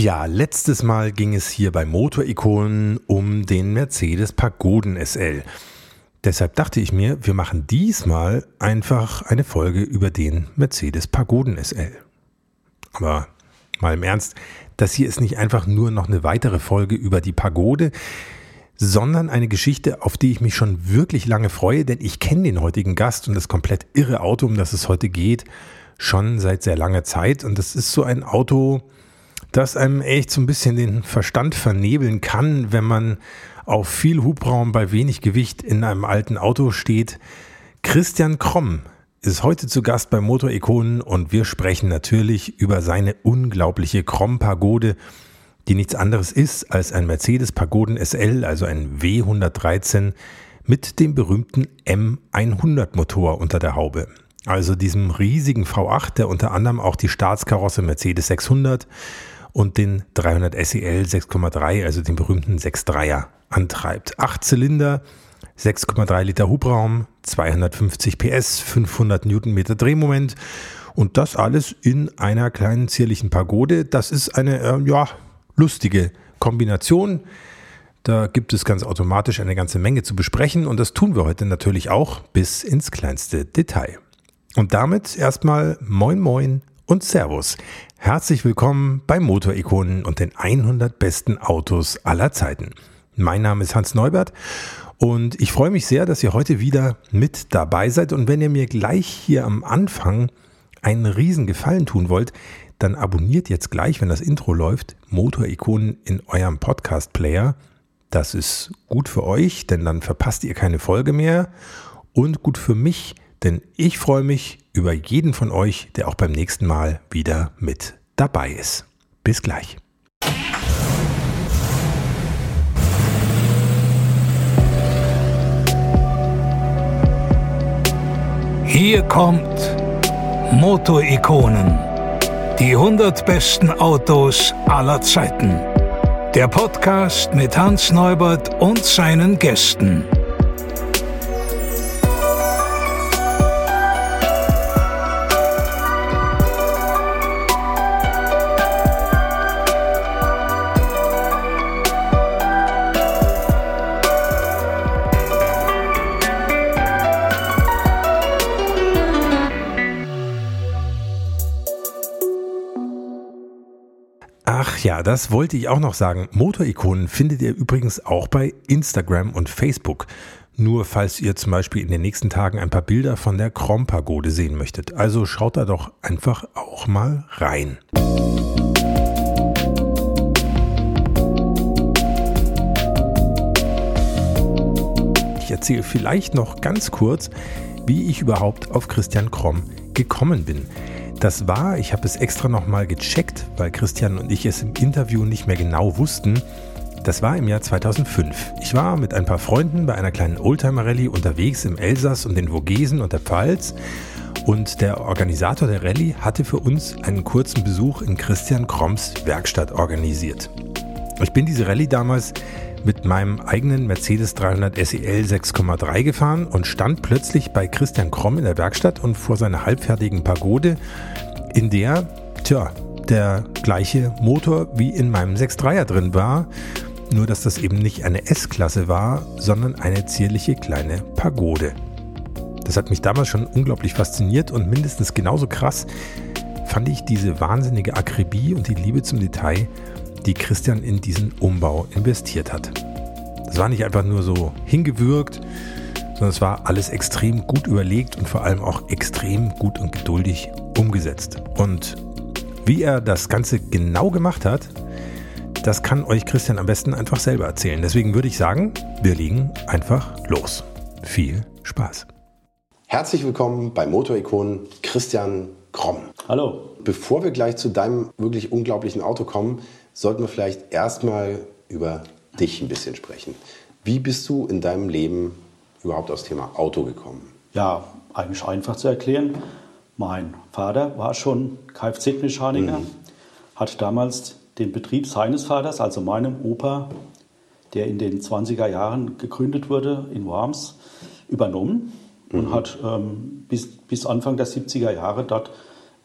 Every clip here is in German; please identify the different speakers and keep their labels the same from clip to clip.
Speaker 1: Tja, letztes Mal ging es hier bei Motorikonen um den Mercedes Pagoden SL. Deshalb dachte ich mir, wir machen diesmal einfach eine Folge über den Mercedes Pagoden SL. Aber mal im Ernst, das hier ist nicht einfach nur noch eine weitere Folge über die Pagode, sondern eine Geschichte, auf die ich mich schon wirklich lange freue, denn ich kenne den heutigen Gast und das komplett irre Auto, um das es heute geht, schon seit sehr langer Zeit. Und das ist so ein Auto, das einem echt so ein bisschen den Verstand vernebeln kann, wenn man auf viel Hubraum bei wenig Gewicht in einem alten Auto steht. Christian Kromm ist heute zu Gast bei Motorikonen und wir sprechen natürlich über seine unglaubliche Kromm-Pagode, die nichts anderes ist als ein Mercedes Pagoden SL, also ein W113 mit dem berühmten M100 Motor unter der Haube. Also diesem riesigen V8, der unter anderem auch die Staatskarosse Mercedes 600 und den 300 SEL 6,3, also den berühmten 6.3er antreibt. Acht Zylinder, 6,3 Liter Hubraum, 250 PS, 500 Newtonmeter Drehmoment und das alles in einer kleinen zierlichen Pagode. Das ist eine äh, ja, lustige Kombination. Da gibt es ganz automatisch eine ganze Menge zu besprechen und das tun wir heute natürlich auch bis ins kleinste Detail. Und damit erstmal Moin Moin und Servus. Herzlich willkommen bei Motorikonen und den 100 besten Autos aller Zeiten. Mein Name ist Hans Neubert und ich freue mich sehr, dass ihr heute wieder mit dabei seid. Und wenn ihr mir gleich hier am Anfang einen riesen Gefallen tun wollt, dann abonniert jetzt gleich, wenn das Intro läuft, Motorikonen in eurem Podcast-Player. Das ist gut für euch, denn dann verpasst ihr keine Folge mehr. Und gut für mich, denn ich freue mich über jeden von euch, der auch beim nächsten Mal wieder mit dabei ist. Bis gleich.
Speaker 2: Hier kommt Motorikonen. Die 100 besten Autos aller Zeiten. Der Podcast mit Hans Neubert und seinen Gästen.
Speaker 1: Ja, das wollte ich auch noch sagen. Motorikonen findet ihr übrigens auch bei Instagram und Facebook. Nur falls ihr zum Beispiel in den nächsten Tagen ein paar Bilder von der Krom-Pagode sehen möchtet. Also schaut da doch einfach auch mal rein. Ich erzähle vielleicht noch ganz kurz, wie ich überhaupt auf Christian Kromm gekommen bin. Das war, ich habe es extra nochmal gecheckt, weil Christian und ich es im Interview nicht mehr genau wussten. Das war im Jahr 2005. Ich war mit ein paar Freunden bei einer kleinen Oldtimer-Rallye unterwegs im Elsass und den Vogesen und der Pfalz. Und der Organisator der Rallye hatte für uns einen kurzen Besuch in Christian Kromms Werkstatt organisiert. Ich bin diese Rallye damals mit meinem eigenen Mercedes 300 SEL 6,3 gefahren und stand plötzlich bei Christian Kromm in der Werkstatt und vor seiner halbfertigen Pagode, in der, tja, der gleiche Motor wie in meinem 6.3er drin war, nur dass das eben nicht eine S-Klasse war, sondern eine zierliche kleine Pagode. Das hat mich damals schon unglaublich fasziniert und mindestens genauso krass fand ich diese wahnsinnige Akribie und die Liebe zum Detail, die Christian in diesen Umbau investiert hat. Das war nicht einfach nur so hingewürgt, sondern es war alles extrem gut überlegt und vor allem auch extrem gut und geduldig umgesetzt. Und wie er das Ganze genau gemacht hat, das kann euch Christian am besten einfach selber erzählen. Deswegen würde ich sagen, wir legen einfach los. Viel Spaß. Herzlich willkommen bei Motorikonen Christian Kromm.
Speaker 3: Hallo.
Speaker 1: Bevor wir gleich zu deinem wirklich unglaublichen Auto kommen, sollten wir vielleicht erstmal über dich ein bisschen sprechen. Wie bist du in deinem Leben überhaupt aufs Thema Auto gekommen?
Speaker 3: Ja, eigentlich einfach zu erklären. Mein Vater war schon Kfz-Mechaniker, mhm. hat damals den Betrieb seines Vaters, also meinem Opa, der in den 20er Jahren gegründet wurde in Worms, übernommen mhm. und hat ähm, bis, bis Anfang der 70er Jahre dort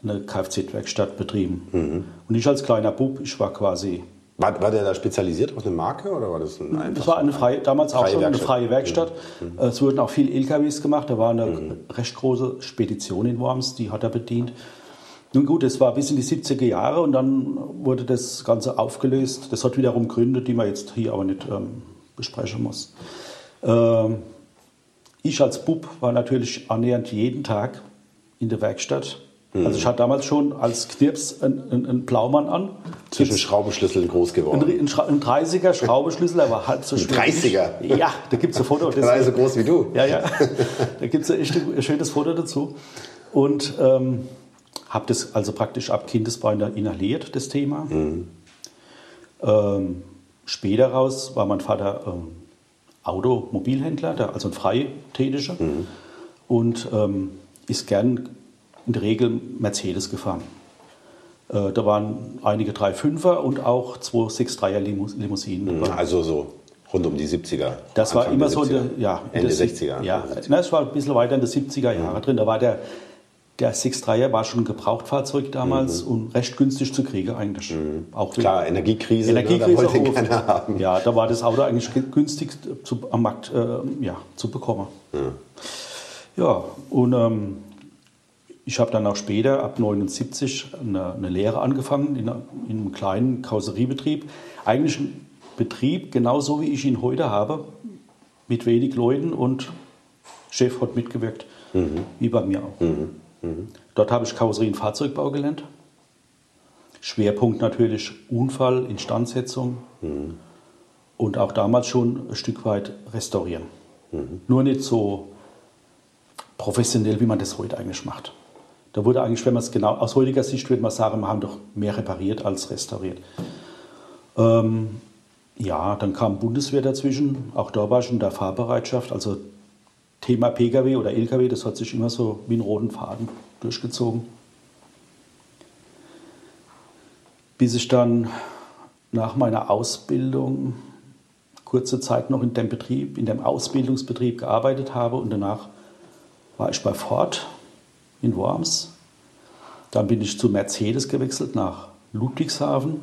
Speaker 3: eine Kfz-Werkstatt betrieben.
Speaker 4: Mhm.
Speaker 3: Und ich als kleiner Bub, ich war quasi
Speaker 4: War, war der da spezialisiert auf eine Marke oder war das ein?
Speaker 3: Es war eine freie, damals auch
Speaker 4: Freie
Speaker 3: schon eine
Speaker 4: Werkstatt.
Speaker 3: freie Werkstatt.
Speaker 4: Mhm.
Speaker 3: Es wurden auch viele LKWs gemacht. Da war eine recht große Spedition in Worms, die hat er bedient. Nun gut, es war bis in die 70er Jahre und dann wurde das Ganze aufgelöst. Das hat wiederum Gründe, die man jetzt hier aber nicht ähm, besprechen muss. Ähm, ich als Bub war natürlich annähernd jeden Tag in der Werkstatt.
Speaker 4: Mhm.
Speaker 3: Also ich hatte damals schon als Knirps einen, einen, Blaumann an.
Speaker 4: zwischen Schraubenschlüsseln groß
Speaker 3: Ein,
Speaker 4: geworden.
Speaker 3: ein, Schra- ein 30er Schraubenschlüssel, war halb so schwer. wie ich.
Speaker 4: 30er?
Speaker 3: Ja, da gibt es ein Foto.
Speaker 4: Der war so groß wie du.
Speaker 3: Ja, ja. Da gibt es ein echt ein schönes Foto dazu. Und ähm, habe das also praktisch ab Kindesbein inhaliert, das Thema. Ähm, später raus war mein Vater ähm, Automobilhändler, also ein Freitätiger. Und ähm, ist gern in der Regel Mercedes gefahren. Äh, da waren einige 3.5er und auch zwei 6.3er Limus Limousinen dabei.
Speaker 4: Also so rund um die 70er.
Speaker 3: Das war
Speaker 4: Anfang
Speaker 3: immer
Speaker 4: der
Speaker 3: so in der,
Speaker 4: 70er.
Speaker 3: ja,
Speaker 4: Ende
Speaker 3: der
Speaker 4: 60er.
Speaker 3: Ja,
Speaker 4: Anfang der 70er.
Speaker 3: na, es war ein bisschen weiter in den 70er Jahre drin. Da war der, der 6.3er war schon ein Gebrauchtfahrzeug damals und recht günstig zu kriegen eigentlich. Auch
Speaker 4: Mhm. Klar, Energiekrise,
Speaker 3: Energiekrise
Speaker 4: ne, da wollte keiner haben.
Speaker 3: Ja, da war das Auto eigentlich ge- günstig zu, am Markt äh, ja, zu bekommen. Ja, und ähm, ich habe dann auch später, ab 79, eine, eine Lehre angefangen in, in einem kleinen Karosseriebetrieb. Eigentlich ein Betrieb, genauso wie ich ihn heute habe, mit wenig Leuten und Chef hat mitgewirkt, wie bei mir auch. Dort habe ich Karosserie und Fahrzeugbau gelernt. Schwerpunkt natürlich Unfall, Instandsetzung und auch damals schon ein Stück weit restaurieren. Nur nicht so professionell, wie man das heute eigentlich macht. Da wurde eigentlich, wenn man es genau aus heutiger Sicht würde man sagen, wir haben doch mehr repariert als restauriert. Ähm, ja, dann kam Bundeswehr dazwischen. Auch da war ich in der Fahrbereitschaft. Also Thema Pkw oder Lkw, das hat sich immer so wie einen roten Faden durchgezogen. Bis ich dann nach meiner Ausbildung kurze Zeit noch in dem Betrieb, in dem Ausbildungsbetrieb gearbeitet habe und danach war ich bei Ford in Worms. Dann bin ich zu Mercedes gewechselt nach Ludwigshafen,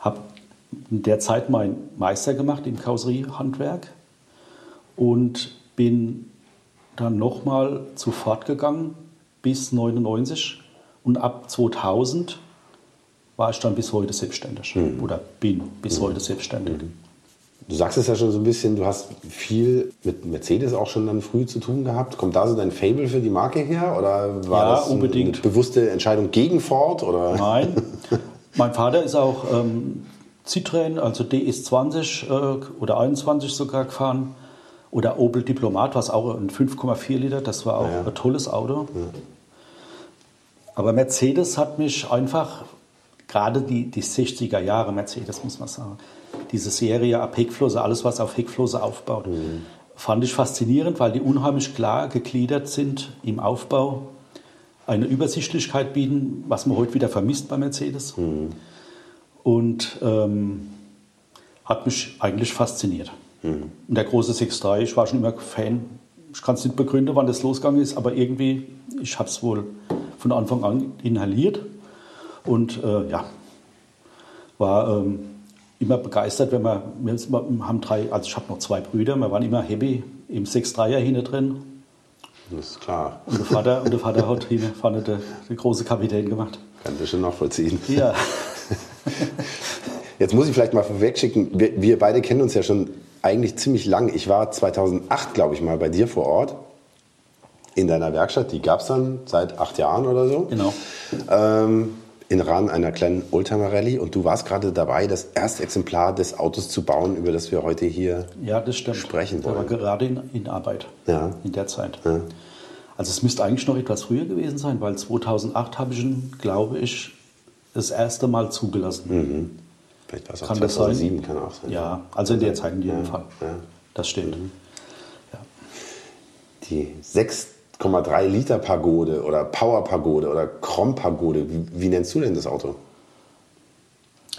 Speaker 3: habe in der Zeit meinen Meister gemacht im Karosseriehandwerk und bin dann nochmal zu Ford gegangen bis 99 und ab 2000 war ich dann bis heute selbstständig oder bin bis heute selbstständig.
Speaker 4: Du sagst es ja schon so ein bisschen, du hast viel mit Mercedes auch schon dann früh zu tun gehabt. Kommt da so dein Fable für die Marke her? Oder war
Speaker 3: Ja,
Speaker 4: das ein-
Speaker 3: unbedingt.
Speaker 4: eine bewusste Entscheidung gegen Ford? Oder?
Speaker 3: Nein. mein Vater ist auch ähm, Citroën, also DS20 äh, oder 21 sogar gefahren. Oder Opel Diplomat, was auch ein 5,4 Liter, das war auch
Speaker 4: Ja.
Speaker 3: ein tolles Auto. Aber Mercedes hat mich einfach, gerade die, die 60er Jahre Mercedes, muss man sagen, diese Serie ab Heckflosse, alles was auf Heckflosse aufbaut, fand ich faszinierend, weil die unheimlich klar gegliedert sind im Aufbau, eine Übersichtlichkeit bieten, was man heute wieder vermisst bei Mercedes. Und ähm, hat mich eigentlich fasziniert. Und der große 6.3, ich war schon immer Fan. Ich kann es nicht begründen, wann das losgegangen ist, aber irgendwie, ich habe es wohl von Anfang an inhaliert. Und äh, ja, war ähm, immer begeistert, wenn wir, wir haben drei, also ich habe noch zwei Brüder, wir waren immer happy im 6-3er hinten drin.
Speaker 4: Das ist klar.
Speaker 3: Und der Vater, und der Vater hat hinten vorne der, der große Kapitän gemacht.
Speaker 4: Kann ich schon nachvollziehen.
Speaker 3: Ja,
Speaker 4: Jetzt muss ich vielleicht mal vorwegschicken, wir, wir beide kennen uns ja schon eigentlich ziemlich lang. Ich war 2008, glaube ich, mal bei dir vor Ort in deiner Werkstatt. Die gab es dann seit acht Jahren oder so.
Speaker 3: genau.
Speaker 4: Ähm, Im Rahmen einer kleinen Oldtimer-Rallye. Und du warst gerade dabei, das erste Exemplar des Autos zu bauen, über das wir heute hier
Speaker 3: Ja, das stimmt.
Speaker 4: Sprechen wollen.
Speaker 3: gerade in, in Arbeit
Speaker 4: Ja.
Speaker 3: in der Zeit.
Speaker 4: Ja.
Speaker 3: Also es müsste eigentlich noch etwas früher gewesen sein, weil 2008 habe ich ihn, glaube ich, das erste Mal zugelassen.
Speaker 4: Mhm. Vielleicht war es auch
Speaker 3: Kann das sein?
Speaker 4: 2007, kann auch sein.
Speaker 3: Ja, also in der Zeit in jedem
Speaker 4: Ja,
Speaker 3: Fall.
Speaker 4: ja.
Speaker 3: Das stimmt.
Speaker 4: Die 6,3 Liter Pagode oder Power Pagode oder Chrom Pagode, wie, wie nennst du denn das Auto?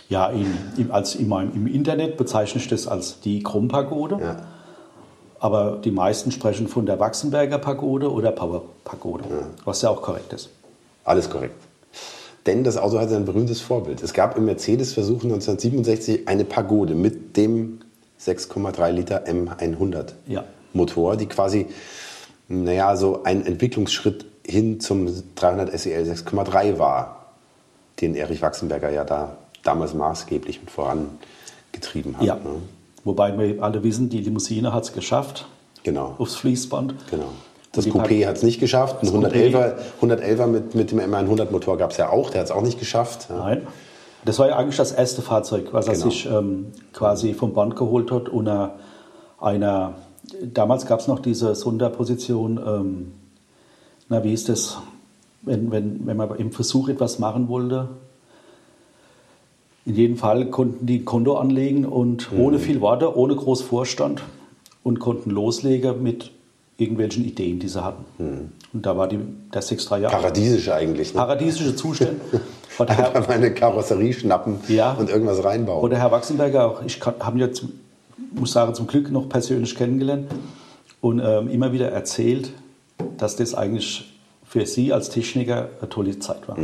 Speaker 3: Ja, in, im, als in meinem, im Internet bezeichne ich das als die Krumm-Pagode.
Speaker 4: Ja.
Speaker 3: Aber die meisten sprechen von der Wachsenberger Pagode oder Power Pagode, was ja auch korrekt ist.
Speaker 4: Alles korrekt. Denn das Auto hatte ein berühmtes Vorbild. Es gab im Mercedes-Versuch 1967 eine Pagode mit dem 6,3 Liter M100
Speaker 3: Ja.
Speaker 4: Motor, die quasi, naja, so ein Entwicklungsschritt hin zum 300 SEL 6,3 war, den Erich Wachsenberger ja da damals maßgeblich mit vorangetrieben hat.
Speaker 3: Ja.
Speaker 4: Ne?
Speaker 3: Wobei wir alle wissen, die Limousine hat es geschafft
Speaker 4: Genau.
Speaker 3: aufs Fließband.
Speaker 4: Genau. Das Coupé hat es nicht geschafft. Ein
Speaker 3: Das Coupé-
Speaker 4: 111er, 111er mit, mit dem M100 Motor gab es ja auch, der hat es auch nicht geschafft. Ja.
Speaker 3: Nein. Das war ja eigentlich das erste Fahrzeug, was er
Speaker 4: Genau.
Speaker 3: sich ähm, quasi vom Band geholt hat unter einer, damals gab es noch diese Sonderposition, ähm, na wie hieß das, wenn, wenn, wenn man im Versuch etwas machen wollte. In jedem Fall konnten die ein Konto anlegen und
Speaker 4: Mhm.
Speaker 3: ohne viel Worte, ohne groß Vorstand und konnten loslegen mit irgendwelchen Ideen, die sie hatten.
Speaker 4: Mhm.
Speaker 3: Und da war die, der 6-3 Jahre
Speaker 4: Paradiesisch eigentlich. Ne?
Speaker 3: paradiesische Zustände.
Speaker 4: Einfach mal eine Karosserie schnappen
Speaker 3: Ja.
Speaker 4: und irgendwas reinbauen.
Speaker 3: Oder Herr Wachsenberger auch. Ich habe ihn ja, zum, muss sagen, zum Glück noch persönlich kennengelernt und ähm, immer wieder erzählt, dass das eigentlich für Sie als Techniker eine tolle Zeit war.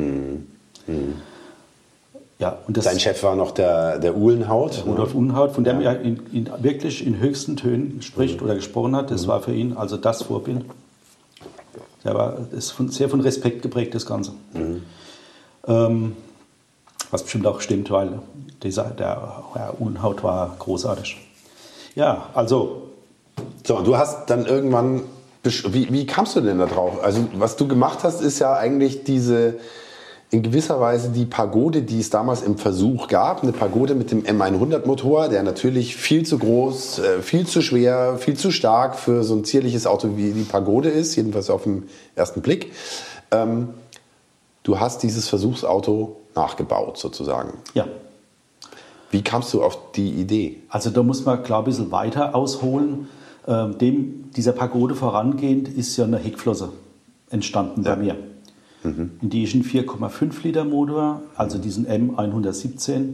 Speaker 3: Ja, und das
Speaker 4: Sein Chef war noch der, der Uhlenhaut.
Speaker 3: Rudolf Unhaut, von dem er in, in, wirklich in höchsten Tönen spricht
Speaker 4: Mhm.
Speaker 3: oder gesprochen hat, das war für ihn also das Vorbild. Der war das ist von, sehr von Respekt geprägt, das Ganze.
Speaker 4: Mhm.
Speaker 3: Ähm, was bestimmt auch stimmt, weil dieser, der Herr Unhaut war großartig. Ja, also
Speaker 4: So, du hast dann irgendwann. Wie, wie kamst du denn da drauf? Also, was du gemacht hast, ist ja eigentlich diese. In gewisser Weise die Pagode, die es damals im Versuch gab. Eine Pagode mit dem M100-Motor, der natürlich viel zu groß, äh, viel zu schwer, viel zu stark für so ein zierliches Auto wie die Pagode ist, jedenfalls auf den ersten Blick. Ähm, du hast dieses Versuchsauto nachgebaut, sozusagen.
Speaker 3: ja,
Speaker 4: Wie kamst du auf die Idee?
Speaker 3: Also da muss man, ich, ein bisschen weiter ausholen. Ähm, dem, dieser Pagode vorangehend ist ja eine Heckflosse entstanden bei mir. In die ich einen 4,5 Liter Motor, also diesen M117,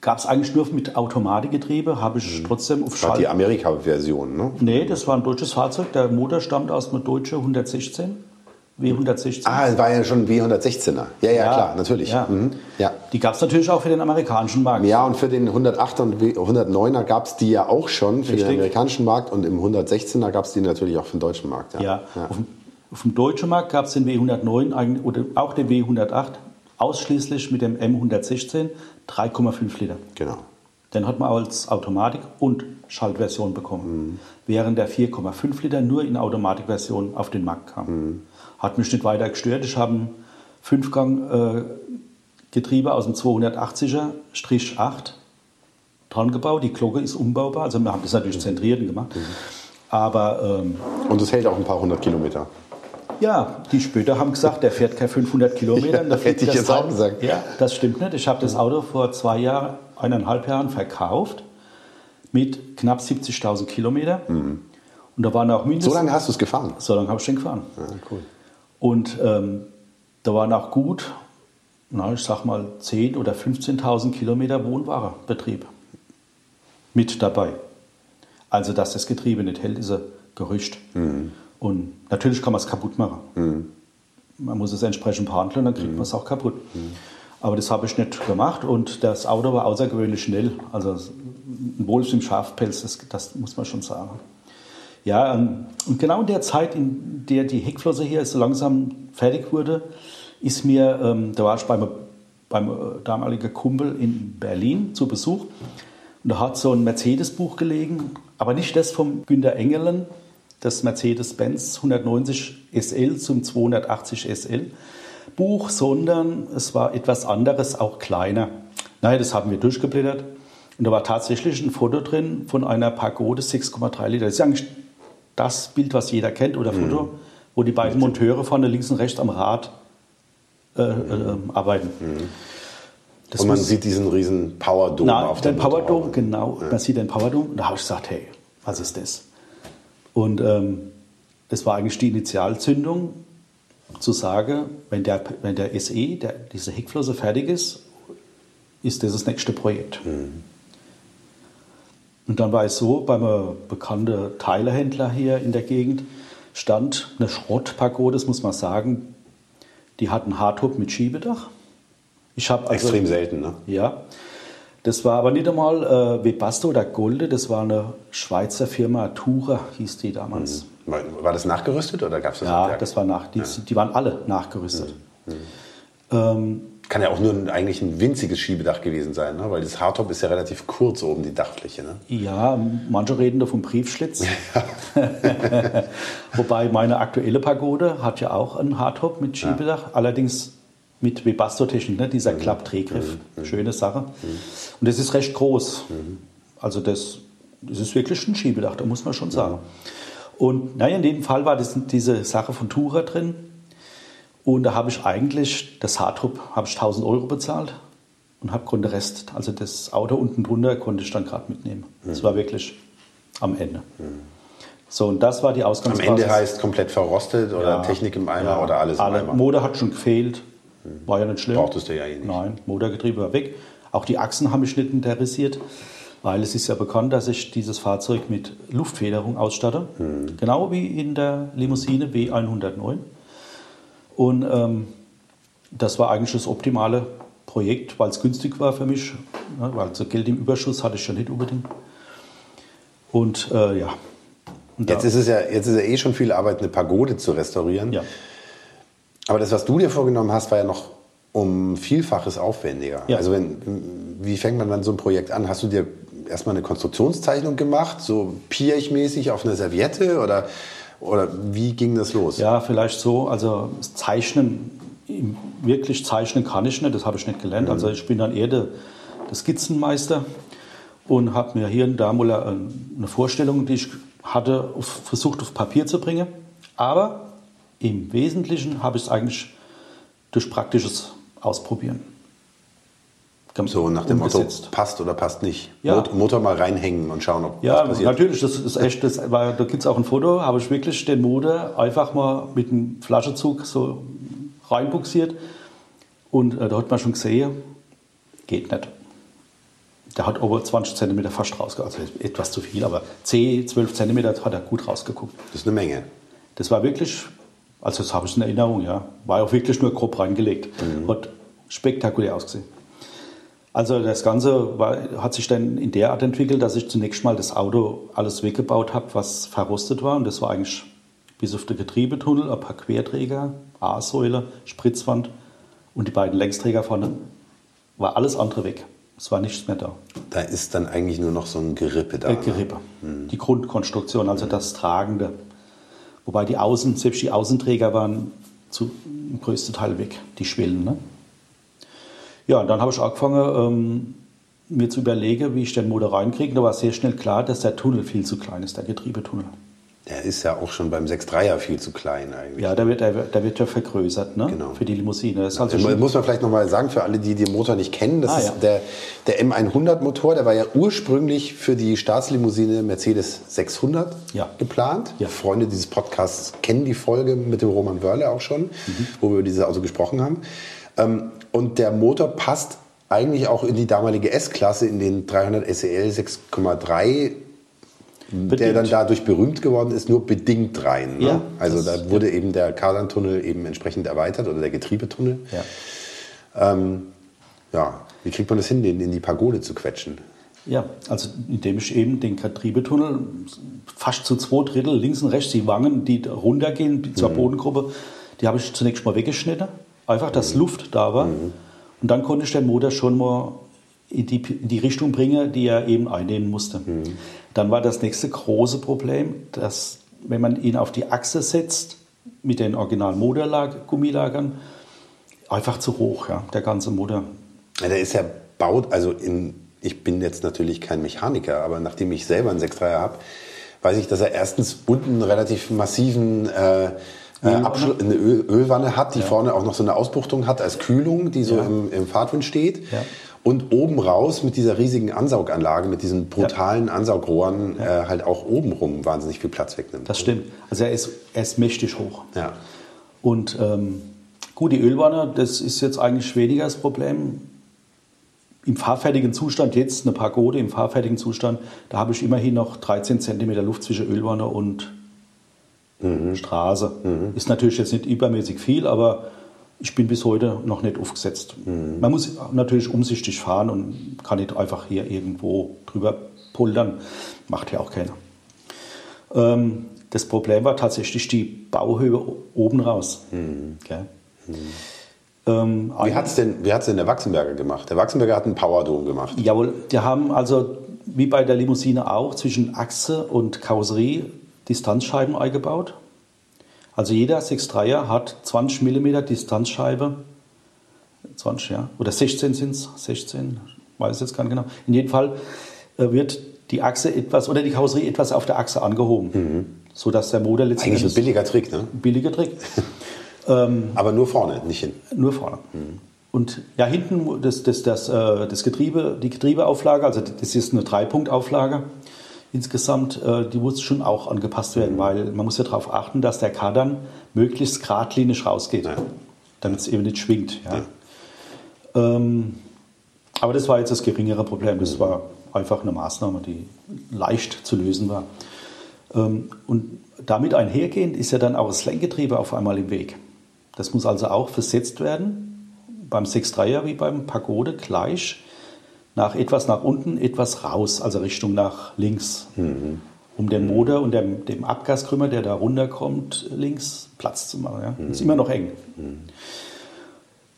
Speaker 3: gab es eigentlich nur mit Automatikgetriebe, habe ich trotzdem auf
Speaker 4: War die
Speaker 3: Schalt...
Speaker 4: Amerika-Version, ne?
Speaker 3: Nee, das war ein deutsches Fahrzeug. Der Motor stammt aus einem deutschen 116, W116.
Speaker 4: Ah, es war ja schon ein W116er. Ja, ja, klar, natürlich.
Speaker 3: Ja.
Speaker 4: Mhm. Ja.
Speaker 3: Die gab es natürlich auch für den amerikanischen Markt.
Speaker 4: ja, und für den 108er und W- 109er gab es die ja auch schon für den
Speaker 3: Richtig.
Speaker 4: amerikanischen Markt und im 116er gab es die natürlich auch für den deutschen Markt.
Speaker 3: Ja, Auf, dem, auf dem deutschen Markt gab es den W109 eigentlich- oder auch den W108 ausschließlich mit dem M116 3,5 Liter.
Speaker 4: Genau.
Speaker 3: Den hat man als Automatik- und Schaltversion bekommen. Während der 4,5 Liter nur in Automatikversion auf den Markt kam. Hat mich nicht weiter gestört. Ich habe ein Fünfgang-Getriebe aus dem 280er-8 dran gebaut. Die Glocke ist umbaubar. Also wir haben das natürlich zentriert und gemacht. Aber ähm,
Speaker 4: Und es hält auch ein paar hundert Kilometer.
Speaker 3: ja, die Spötter haben gesagt, der fährt keine 500 Kilometer.
Speaker 4: Ja, hätte ich jetzt auch gesagt.
Speaker 3: Ja, das stimmt nicht. Ich habe das Auto vor zwei Jahren, eineinhalb Jahren verkauft mit knapp 70.000 Kilometer. Und da waren auch mindestens...
Speaker 4: So lange hast du es gefahren?
Speaker 3: So lange habe ich den gefahren.
Speaker 4: Ja, cool.
Speaker 3: Und ähm, da waren auch gut, na, ich sag mal 10.000 oder 15.000 Kilometer Wohnwarenbetrieb mit dabei. Also, dass das Getriebe nicht hält, ist ein Gerücht. Und natürlich kann man es kaputt machen. Man muss es entsprechend behandeln, dann kriegt man es auch kaputt. Aber das habe ich nicht gemacht und das Auto war außergewöhnlich schnell. Also Wolf im Schafpelz, das, das muss man schon sagen. Ja, ähm, und genau in der Zeit, in der die Heckflosse hier so langsam fertig wurde, ist mir, ähm, da war ich beim, beim äh, damaligen Kumpel in Berlin zu Besuch und da hat so ein Mercedes-Buch gelegen, aber nicht das vom Günter Engelen, das Mercedes-Benz 190 SL zum 280 SL Buch, sondern es war etwas anderes, auch kleiner. Naja, das haben wir durchgeblättert und da war tatsächlich ein Foto drin von einer Pagode 6,3 Liter. Das ist eigentlich das Bild, was jeder kennt, oder Foto, wo die beiden Monteure vorne links und rechts am Rad äh, äh, arbeiten. Das
Speaker 4: Und man
Speaker 3: muss-
Speaker 4: sieht diesen riesen Powerdome
Speaker 3: na,
Speaker 4: auf
Speaker 3: den
Speaker 4: dem Motor.
Speaker 3: Powerdome, genau. Man sieht den Powerdome und da habe ich gesagt, hey, was ist das? Und ähm, das war eigentlich die Initialzündung, zu sagen, wenn der, wenn der SE, der, diese Heckflosse fertig ist, ist das das nächste Projekt. Und dann war es so, beim äh, bekannten Teilehändler hier in der Gegend stand eine Schrottpagode, das muss man sagen, Die hatten Hardtop mit Schiebedach. Ich habe also,
Speaker 4: Extrem selten, ne?
Speaker 3: Ja. Das war aber nicht einmal äh, Webasto oder Golde, das war eine Schweizer Firma, Tura hieß die damals.
Speaker 4: War, war das nachgerüstet oder gab es das?
Speaker 3: Ja, das war nach, die, die waren alle nachgerüstet.
Speaker 4: Mhm.
Speaker 3: Ähm,
Speaker 4: Kann ja auch nur ein, eigentlich ein winziges Schiebedach gewesen sein, ne? weil das Hardtop ist ja relativ kurz oben, die Dachfläche. Ne?
Speaker 3: ja, manche reden da vom Briefschlitz. Wobei meine aktuelle Pagode hat ja auch einen Hardtop mit Schiebedach, allerdings mit Webasto-Technik, ne? dieser Klappdrehgriff. Schöne Sache. Und das ist recht groß. Also das, das ist wirklich ein Schiebedach, da muss man schon sagen. Und naja, in dem Fall war das diese Sache von Tura drin. Und da habe ich eigentlich, das Hardtop habe ich 1000 Euro bezahlt und habe konnte Rest, also das Auto unten drunter konnte ich dann gerade mitnehmen. Das war wirklich am Ende. So, und das war die
Speaker 4: Am
Speaker 3: Ausgangsbasis.
Speaker 4: Ende heißt komplett verrostet oder
Speaker 3: Ja.
Speaker 4: Technik im Eimer
Speaker 3: Ja,
Speaker 4: oder alles
Speaker 3: alle.
Speaker 4: im Eimer.
Speaker 3: Motor hat schon gefehlt, war ja nicht schlimm.
Speaker 4: Brauchtest du ja eh nicht.
Speaker 3: Nein, Motorgetriebe war weg. Auch die Achsen haben mich nicht interessiert, weil es ist ja bekannt, dass ich dieses Fahrzeug mit Luftfederung ausstatte.
Speaker 4: Hm.
Speaker 3: Genau wie in der Limousine B109. Und ähm, das war eigentlich das optimale Projekt, weil es günstig war für mich. Ne, weil so Geld im Überschuss hatte ich ja nicht unbedingt. Und äh, ja. Und
Speaker 4: Jetzt ist es ja, jetzt ist ja eh schon viel Arbeit, eine Pagode zu restaurieren.
Speaker 3: ja.
Speaker 4: Aber das, was du dir vorgenommen hast, war ja noch um Vielfaches aufwendiger.
Speaker 3: Ja.
Speaker 4: Also wenn, wie fängt man dann so ein Projekt an? Hast du dir erstmal eine Konstruktionszeichnung gemacht, so Piech-mäßig auf einer Serviette oder, oder wie ging das los?
Speaker 3: Ja, vielleicht so. Also Zeichnen, wirklich zeichnen kann ich nicht, das habe ich nicht gelernt. Also ich bin dann eher der, der Skizzenmeister und habe mir hier und da mal eine Vorstellung, die ich hatte, versucht auf Papier zu bringen. Aber im Wesentlichen habe ich es eigentlich durch praktisches Ausprobieren.
Speaker 4: So nach dem Motto, passt oder passt nicht.
Speaker 3: Ja.
Speaker 4: Mot- Motor mal reinhängen und schauen, ob
Speaker 3: Ja,
Speaker 4: was passiert.
Speaker 3: natürlich, das ist echt, das war, da gibt es auch ein Foto, habe ich wirklich den Motor einfach mal mit einem Flaschenzug so reinbuxiert und äh, da hat man schon gesehen, geht nicht. Der hat aber 20 cm fast rausgeguckt, also etwas zu viel, aber 10, 12 cm hat er gut rausgeguckt.
Speaker 4: Das ist eine Menge.
Speaker 3: Das war wirklich, also das habe ich in Erinnerung, ja, war auch wirklich nur grob reingelegt. Hat spektakulär ausgesehen. Also das Ganze war, hat sich dann in der Art entwickelt, dass ich zunächst mal das Auto alles weggebaut habe, was verrostet war. Und das war eigentlich bis auf den Getriebetunnel, ein paar Querträger, A-Säule, Spritzwand und die beiden Längsträger vorne. War alles andere weg. Es war nichts mehr da.
Speaker 4: Da ist dann eigentlich nur noch so ein Gerippe da.
Speaker 3: Äh? Gerippe. Die Grundkonstruktion, also das Tragende. Wobei die Außen, selbst die Außenträger waren zu, im größten Teil weg, die Schwellen. Ne? Ja, und dann habe ich angefangen, ähm, mir zu überlegen, wie ich den Motor reinkriege. Da war sehr schnell klar, dass der Tunnel viel zu klein ist, der Getriebetunnel.
Speaker 4: Der ist ja auch schon beim 6.3er viel zu klein eigentlich.
Speaker 3: Ja, der wird, der, wird- der wird ja vergrößert ne?
Speaker 4: Genau.
Speaker 3: für die Limousine. Das ist also
Speaker 4: Also
Speaker 3: schon,
Speaker 4: muss man vielleicht nochmal sagen, für alle, die den Motor nicht kennen, das
Speaker 3: Ah,
Speaker 4: ist
Speaker 3: ja.
Speaker 4: der, der M100-Motor, der war ja ursprünglich für die Staatslimousine Mercedes 600
Speaker 3: Ja.
Speaker 4: geplant.
Speaker 3: Ja.
Speaker 4: Freunde dieses Podcasts kennen die Folge mit dem Roman Wörle auch schon,
Speaker 3: Mhm.
Speaker 4: wo wir über dieses Auto gesprochen haben. Ähm, und der Motor passt eigentlich auch in die damalige S-Klasse, in den 300 SEL 6,3 der
Speaker 3: Bedingt.
Speaker 4: dann dadurch berühmt geworden ist, nur bedingt rein. Ne?
Speaker 3: Ja,
Speaker 4: also da wurde eben der Kardantunnel eben entsprechend erweitert oder der Getriebetunnel.
Speaker 3: ja.
Speaker 4: Ja, wie kriegt man das hin, den in die Pagode zu quetschen?
Speaker 3: Ja, also indem ich eben den Getriebetunnel fast zu zwei Drittel links und rechts, die Wangen, die runtergehen zur Bodengruppe, die habe ich zunächst mal weggeschnitten. Einfach, dass Luft da war. Und dann konnte ich den Motor schon mal in die, in die Richtung bringen, die er eben einnehmen musste. Dann war das nächste große Problem, dass wenn man ihn auf die Achse setzt, mit den originalen Motorgummilagern, einfach zu hoch, ja, der ganze Motor.
Speaker 4: Ja, der ist ja baut, also in, ich bin jetzt natürlich kein Mechaniker, aber nachdem ich selber einen 6.3er habe, weiß ich, dass er erstens unten einen relativ massiven äh, äh,
Speaker 3: Ölwanne?
Speaker 4: Eine Öl Ölwanne hat, die vorne auch noch so eine Ausbuchtung hat als Kühlung, die so
Speaker 3: Ja.
Speaker 4: im, im Fahrtwind steht.
Speaker 3: Ja.
Speaker 4: Und oben raus mit dieser riesigen Ansauganlage, mit diesen brutalen Ansaugrohren, äh, halt auch obenrum wahnsinnig viel Platz wegnimmt.
Speaker 3: Das stimmt. Also er ist, er ist mächtig hoch.
Speaker 4: Ja.
Speaker 3: Und ähm, gut, die Ölwanne, das ist jetzt eigentlich weniger das Problem. Im fahrfertigen Zustand, jetzt eine Pagode im fahrfertigen Zustand, da habe ich immerhin noch 13 cm Luft zwischen Ölwanne und Straße. Ist natürlich jetzt nicht übermäßig viel, aber ich bin bis heute noch nicht aufgesetzt. Man muss natürlich umsichtig fahren und kann nicht einfach hier irgendwo drüber pulvern. Macht ja auch keiner. Ähm, das Problem war tatsächlich die Bauhöhe oben raus. Gell? Ähm,
Speaker 4: Wie hat es denn, wie hat's denn der Wachsenberger gemacht? Der Wachsenberger hat einen Powerdome gemacht.
Speaker 3: Jawohl, die haben also wie bei der Limousine auch zwischen Achse und Karosserie Distanzscheiben eingebaut. Also jeder 6.3er hat 20 mm Distanzscheibe. 20, ja. Oder 16 sind es, 16, weiß jetzt gar nicht genau. In jedem Fall äh, wird die Achse etwas oder die Karosserie etwas auf der Achse angehoben, sodass der Motor
Speaker 4: Eigentlich ein
Speaker 3: letztendlich
Speaker 4: billiger Trick, ne?
Speaker 3: billiger Trick.
Speaker 4: Aber nur vorne, nicht hinten.
Speaker 3: Nur vorne. Und ja, hinten das, das, das, äh, das Getriebe, die Getriebeauflage, also das ist eine Dreipunktauflage insgesamt, äh, die muss schon auch angepasst werden, weil man muss ja darauf achten, dass der Kadern möglichst geradlinig rausgeht,
Speaker 4: Ja.
Speaker 3: damit es eben nicht schwingt. Ja. Ähm, aber das war jetzt das geringere Problem. Das war einfach eine Maßnahme, die leicht zu lösen war. Ähm, und damit einhergehend ist ja dann auch das Lenkgetriebe auf einmal im Weg. Das muss also auch versetzt werden. Beim 6.3er wie beim Pagode gleich. Nach etwas nach unten, etwas raus, also Richtung nach links. Um dem Motor und dem, dem Abgaskrümmer, der da runterkommt, links Platz zu machen. Ja. Ist immer noch eng.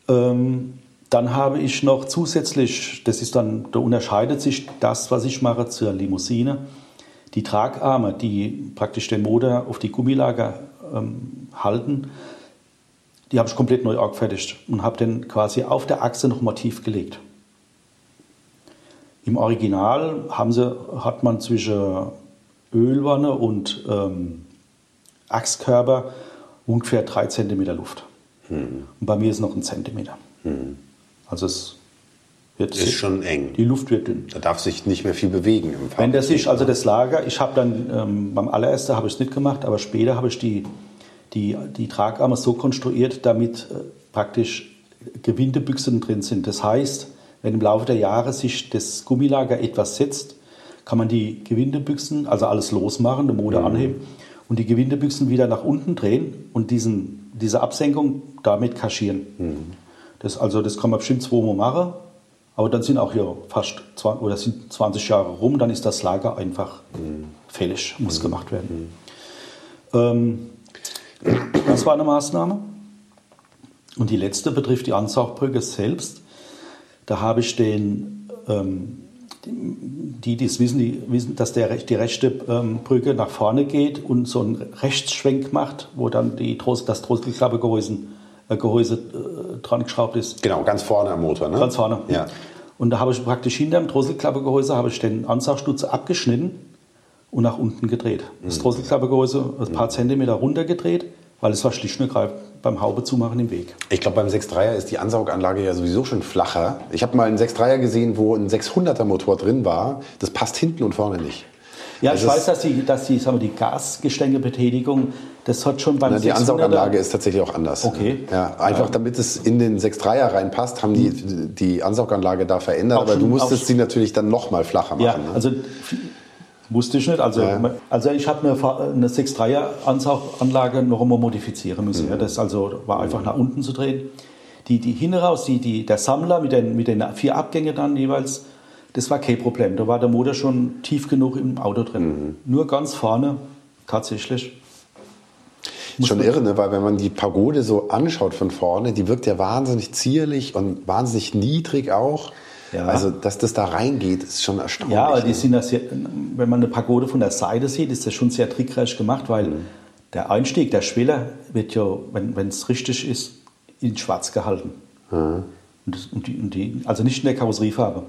Speaker 3: Ähm, dann habe ich noch zusätzlich, das ist dann, da unterscheidet sich das, was ich mache zur Limousine, die Tragarme, die praktisch den Motor auf die Gummilager ähm, halten, die habe ich komplett neu angefertigt und habe den quasi auf der Achse noch Motiv gelegt. Im Original haben sie, hat man zwischen Ölwanne und ähm, Achskörper ungefähr drei Zentimeter Luft. Und bei mir ist noch ein Zentimeter. Also es wird
Speaker 4: Ist schon eng.
Speaker 3: die Luft wird dünn.
Speaker 4: Da darf sich nicht mehr viel bewegen im
Speaker 3: Wenn das
Speaker 4: Fahrzeug.
Speaker 3: ist, also das Lager, ich habe dann ähm, beim allerersten habe ich es nicht gemacht, aber später habe ich die, die, die Tragarme so konstruiert, damit äh, praktisch Gewindebüchsen drin sind. Das heißt, wenn im Laufe der Jahre sich das Gummilager etwas setzt, kann man die Gewindebüchsen, also alles losmachen, den Motor anheben und die Gewindebüchsen wieder nach unten drehen und diesen, diese Absenkung damit kaschieren. Das, also das kann man bestimmt zweimal machen, aber dann sind auch hier fast 20, oder sind 20 Jahre rum, dann ist das Lager einfach fällig, muss gemacht werden. Ähm, das war eine Maßnahme. Und die letzte betrifft die Ansaugbrücke selbst. Da habe ich den, ähm, die, die es wissen, die wissen, dass der, die rechte ähm, Brücke nach vorne geht und so einen Rechtsschwenk macht, wo dann die, das Drosselklappegehäuse äh, Gehäuse, äh, dran geschraubt ist.
Speaker 4: Genau, ganz vorne am Motor, ne?
Speaker 3: Ganz vorne.
Speaker 4: Ja.
Speaker 3: Und da habe ich praktisch hinterm Drosselklappegehäuse habe ich den Ansaugstutze abgeschnitten und nach unten gedreht.
Speaker 4: Mhm.
Speaker 3: Das Drosselklappegehäuse ein paar Zentimeter runtergedreht, weil es war schlicht und ergreifend beim Haube zumachen im Weg.
Speaker 4: Ich glaube, beim 6.3er ist die Ansauganlage ja sowieso schon flacher. Ich habe mal einen 6.3er gesehen, wo ein 600er Motor drin war. Das passt hinten und vorne nicht.
Speaker 3: Ja,
Speaker 4: Also
Speaker 3: ich weiß, dass die, dass die, sagen wir, die Gasgestängebetätigung, das hat schon beim
Speaker 4: Na, die
Speaker 3: 600er
Speaker 4: Ansauganlage ist tatsächlich auch anders.
Speaker 3: Okay.
Speaker 4: Ja, einfach damit es in den 6.3er reinpasst, haben die die Ansauganlage da verändert.
Speaker 3: Auch
Speaker 4: aber du
Speaker 3: schon-
Speaker 4: musstest
Speaker 3: auch-
Speaker 4: sie natürlich dann noch mal flacher machen.
Speaker 3: Ja,
Speaker 4: ne?
Speaker 3: also wusste ich nicht. Also,
Speaker 4: Ja.
Speaker 3: also ich habe eine, eine 6.3er Ansauganlage noch einmal modifizieren müssen.
Speaker 4: Mhm.
Speaker 3: Ja, das also war einfach nach unten zu drehen. Die, die hinten raus, die, die, der Sammler mit den, mit den vier Abgängen dann jeweils, das war kein Problem. Da war der Motor schon tief genug im Auto drin.
Speaker 4: Mhm.
Speaker 3: Nur ganz vorne tatsächlich.
Speaker 4: Ist schon irre, ne? weil wenn man die Pagode so anschaut von vorne, die wirkt ja wahnsinnig zierlich und wahnsinnig niedrig auch.
Speaker 3: Ja.
Speaker 4: Also, dass das da reingeht, ist schon erstaunlich.
Speaker 3: Ja, aber die sind das, sehr, wenn man eine Pagode von der Seite sieht, ist das schon sehr trickreich gemacht, weil
Speaker 4: Mhm.
Speaker 3: der Einstieg, der Schweller, wird ja, wenn es richtig ist, in schwarz gehalten.
Speaker 4: Mhm.
Speaker 3: Und, das, und, die, und die, also nicht in der Karosseriefarbe.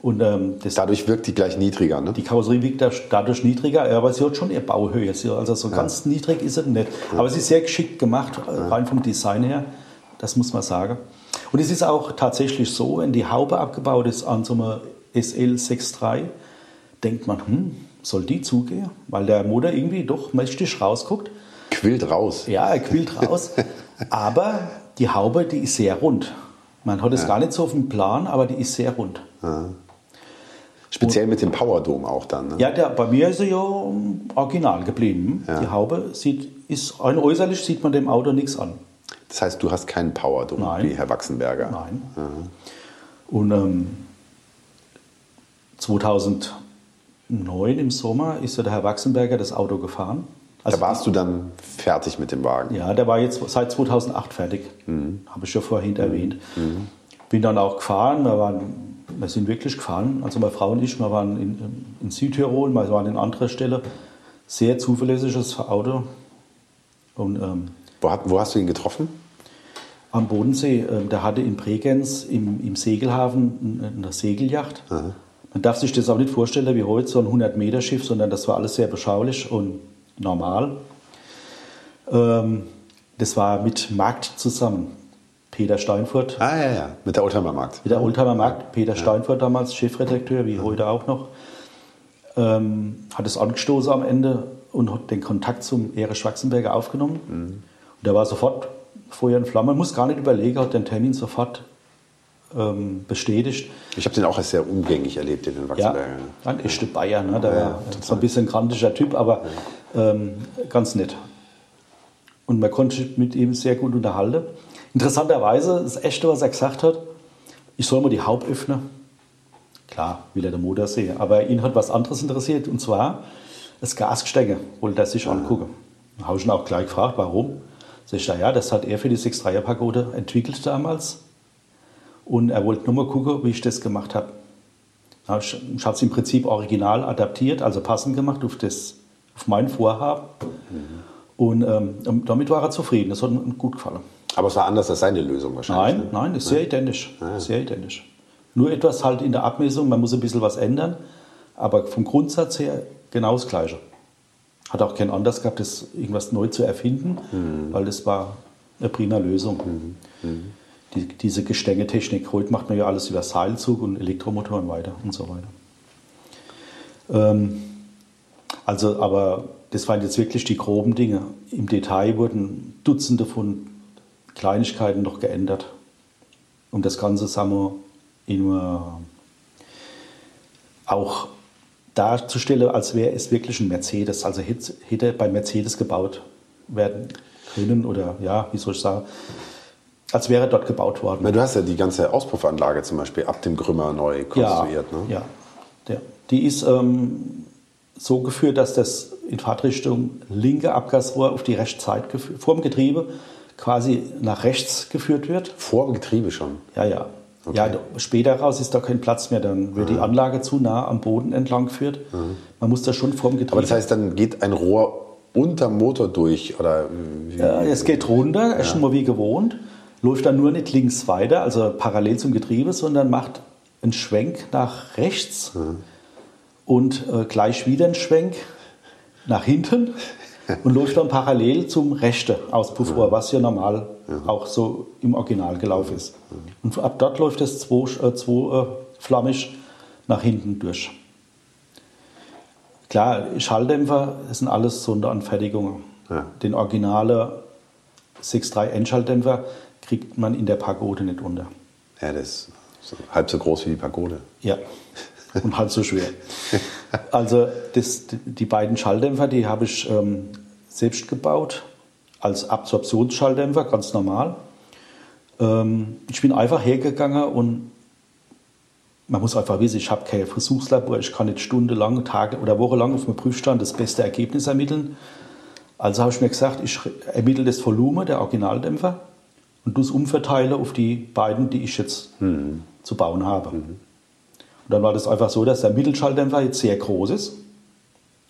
Speaker 3: Und ähm, das,
Speaker 4: Dadurch wirkt die gleich niedriger. Ne?
Speaker 3: die Karosserie da- dadurch niedriger, aber sie hat schon ihre Bauhöhe. Also so ganz niedrig ist sie nicht. Aber sie ist sehr geschickt gemacht, rein vom Design her. Das muss man sagen. Und es ist auch tatsächlich so, wenn die Haube abgebaut ist an so einem SL63, denkt man, hm, soll die zugehen? Weil der Motor irgendwie doch mächtig rausguckt.
Speaker 4: Quillt raus.
Speaker 3: Ja, er quillt raus. aber die Haube, die ist sehr rund. Man hat es gar nicht so auf dem Plan, aber die ist sehr rund.
Speaker 4: Speziell mit dem Powerdome auch dann. Ne?
Speaker 3: Ja, der, bei mir ist er ja original geblieben.
Speaker 4: Ja.
Speaker 3: Die Haube sieht, ist rein äußerlich sieht man dem Auto nichts an.
Speaker 4: Das heißt, du hast keinen Powerdom
Speaker 3: Nein.
Speaker 4: wie Herr Wachsenberger.
Speaker 3: Nein. Und ähm, 2009 im Sommer ist ja der Herr Wachsenberger das Auto gefahren. Also
Speaker 4: Da warst du dann fertig mit dem Wagen.
Speaker 3: Ja, der war jetzt seit 2008 fertig. Habe ich ja vorhin erwähnt. Bin dann auch gefahren. Wir, waren, wir sind wirklich gefahren. Also meine Frau und ich, wir waren in, in Südtirol, wir waren in anderer Stelle. Sehr zuverlässiges Auto. Und ähm,
Speaker 4: Wo, hat, wo hast du ihn getroffen?
Speaker 3: Am Bodensee, ähm, der hatte in Bregenz im, im Segelhafen eine- eine Segelyacht. Man darf sich das auch nicht vorstellen wie heute so ein 100-Meter-Schiff, sondern das war alles sehr beschaulich und normal. Ähm, das war mit Markt zusammen. Peter Steinfurt,
Speaker 4: Ah, ja, ja. Mit der Oldtimer-Markt.
Speaker 3: mit der Oldtimer Markt, Peter Steinfurt damals, Chefredakteur, wie heute auch noch, ähm, hat es angestoßen am Ende und hat den Kontakt zum Erich Schwarzenberger aufgenommen. Und der war sofort Feuer und Flamme, muss gar nicht überlegen, hat den Termin sofort ähm, bestätigt.
Speaker 4: Ich habe den auch als sehr umgängig erlebt, den Herrn
Speaker 3: Ja,
Speaker 4: Wachsenberger.
Speaker 3: ein echter Bayer, ne? der
Speaker 4: Ja, ja,
Speaker 3: so ein bisschen grantischer Typ, aber ähm, ganz nett. Und man konnte sich mit ihm sehr gut unterhalten. Interessanterweise, das Echte, was er gesagt hat, ich soll mal die Haube öffnen. Klar, will er den Motor sehen, aber ihn hat was anderes interessiert, und zwar das Gasgestänge, wollte er sich angucken. Da habe ich ihn auch gleich gefragt, warum. Sag ich, ja, das hat er für die 6-3er-Pagode entwickelt damals. Und er wollte nur mal gucken, wie ich das gemacht habe. Ja, Ich, ich habe es im Prinzip original adaptiert, also passend gemacht auf, das, auf mein Vorhaben. Und ähm, damit war er zufrieden. Das hat ihm gut gefallen.
Speaker 4: Aber es war anders als seine Lösung wahrscheinlich.
Speaker 3: Nein, nein, ist sehr identisch. Sehr identisch. Nur etwas halt in der Abmessung, man muss ein bisschen was ändern, aber vom Grundsatz her genau das Gleiche. Hat auch keinen Anlass gehabt, das irgendwas neu zu erfinden, weil das war eine prima Lösung. Die, diese Gestängetechnik, heute macht man ja alles über Seilzug und Elektromotoren weiter und so weiter. Ähm, also, aber das waren jetzt wirklich die groben Dinge. Im Detail wurden Dutzende von Kleinigkeiten noch geändert, um das Ganze sagen wir, immer auch darzustellen, als wäre es wirklich ein Mercedes. Also hätte bei Mercedes gebaut werden können oder ja, wie soll ich sagen, als wäre dort gebaut worden.
Speaker 4: Na, Du hast ja die ganze Auspuffanlage zum Beispiel ab dem Grümmer neu konstruiert.
Speaker 3: ja,
Speaker 4: ne?
Speaker 3: ja, ja. Die ist ähm, so geführt, dass das in Fahrtrichtung linke Abgasrohr auf die rechte Seite dem Getriebe quasi nach rechts geführt wird.
Speaker 4: Vor dem Getriebe schon.
Speaker 3: Ja, ja. Ja, d- später raus ist da kein Platz mehr, dann wird die Anlage zu nah am Boden entlang geführt. Man muss da schon vorm Getriebe.
Speaker 4: Aber das heißt, dann geht ein Rohr unterm Motor durch oder wie?
Speaker 3: Ja, es geht runter, ist schon mal wie gewohnt, läuft dann nur nicht links weiter, also parallel zum Getriebe, sondern macht einen Schwenk nach rechts und äh, gleich wieder einen Schwenk nach hinten und läuft dann parallel zum rechten Auspuffrohr, was ja normal auch so im Original gelaufen ist. Und ab dort läuft es zwei, äh, zwei äh, flammig nach hinten durch. Klar, Schalldämpfer, das sind alles Sonderanfertigungen.
Speaker 4: Ja.
Speaker 3: Den originale 6.3 Endschalldämpfer kriegt man in der Pagode nicht unter.
Speaker 4: Ja, das ist halb so groß wie die Pagode.
Speaker 3: Ja, und halt so schwer. Also das, die beiden Schalldämpfer, die habe ich ähm, selbst gebaut, als Absorptionsschalldämpfer, ganz normal. Ähm, ich bin einfach hergegangen und man muss einfach wissen, ich habe kein Versuchslabor, ich kann nicht stundenlang, Tage oder wochenlang auf dem Prüfstand das beste Ergebnis ermitteln. Also habe ich mir gesagt, ich ermittle das Volumen der Originaldämpfer und das umverteile auf die beiden, die ich jetzt zu bauen habe. Und dann war das einfach so, dass der Mittelschalldämpfer jetzt sehr groß ist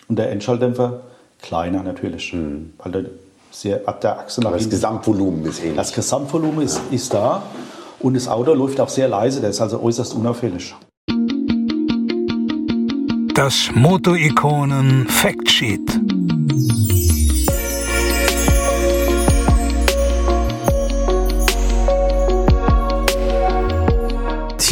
Speaker 3: und der Endschalldämpfer kleiner natürlich, weil der sehr ab der Achse nach
Speaker 4: Aber das Gesamtvolumen ist ähnlich.
Speaker 3: das Gesamtvolumen ist, ist da und das Auto läuft auch sehr leise, das ist also äußerst unauffällig.
Speaker 2: Das Moto-Ikonen Factsheet.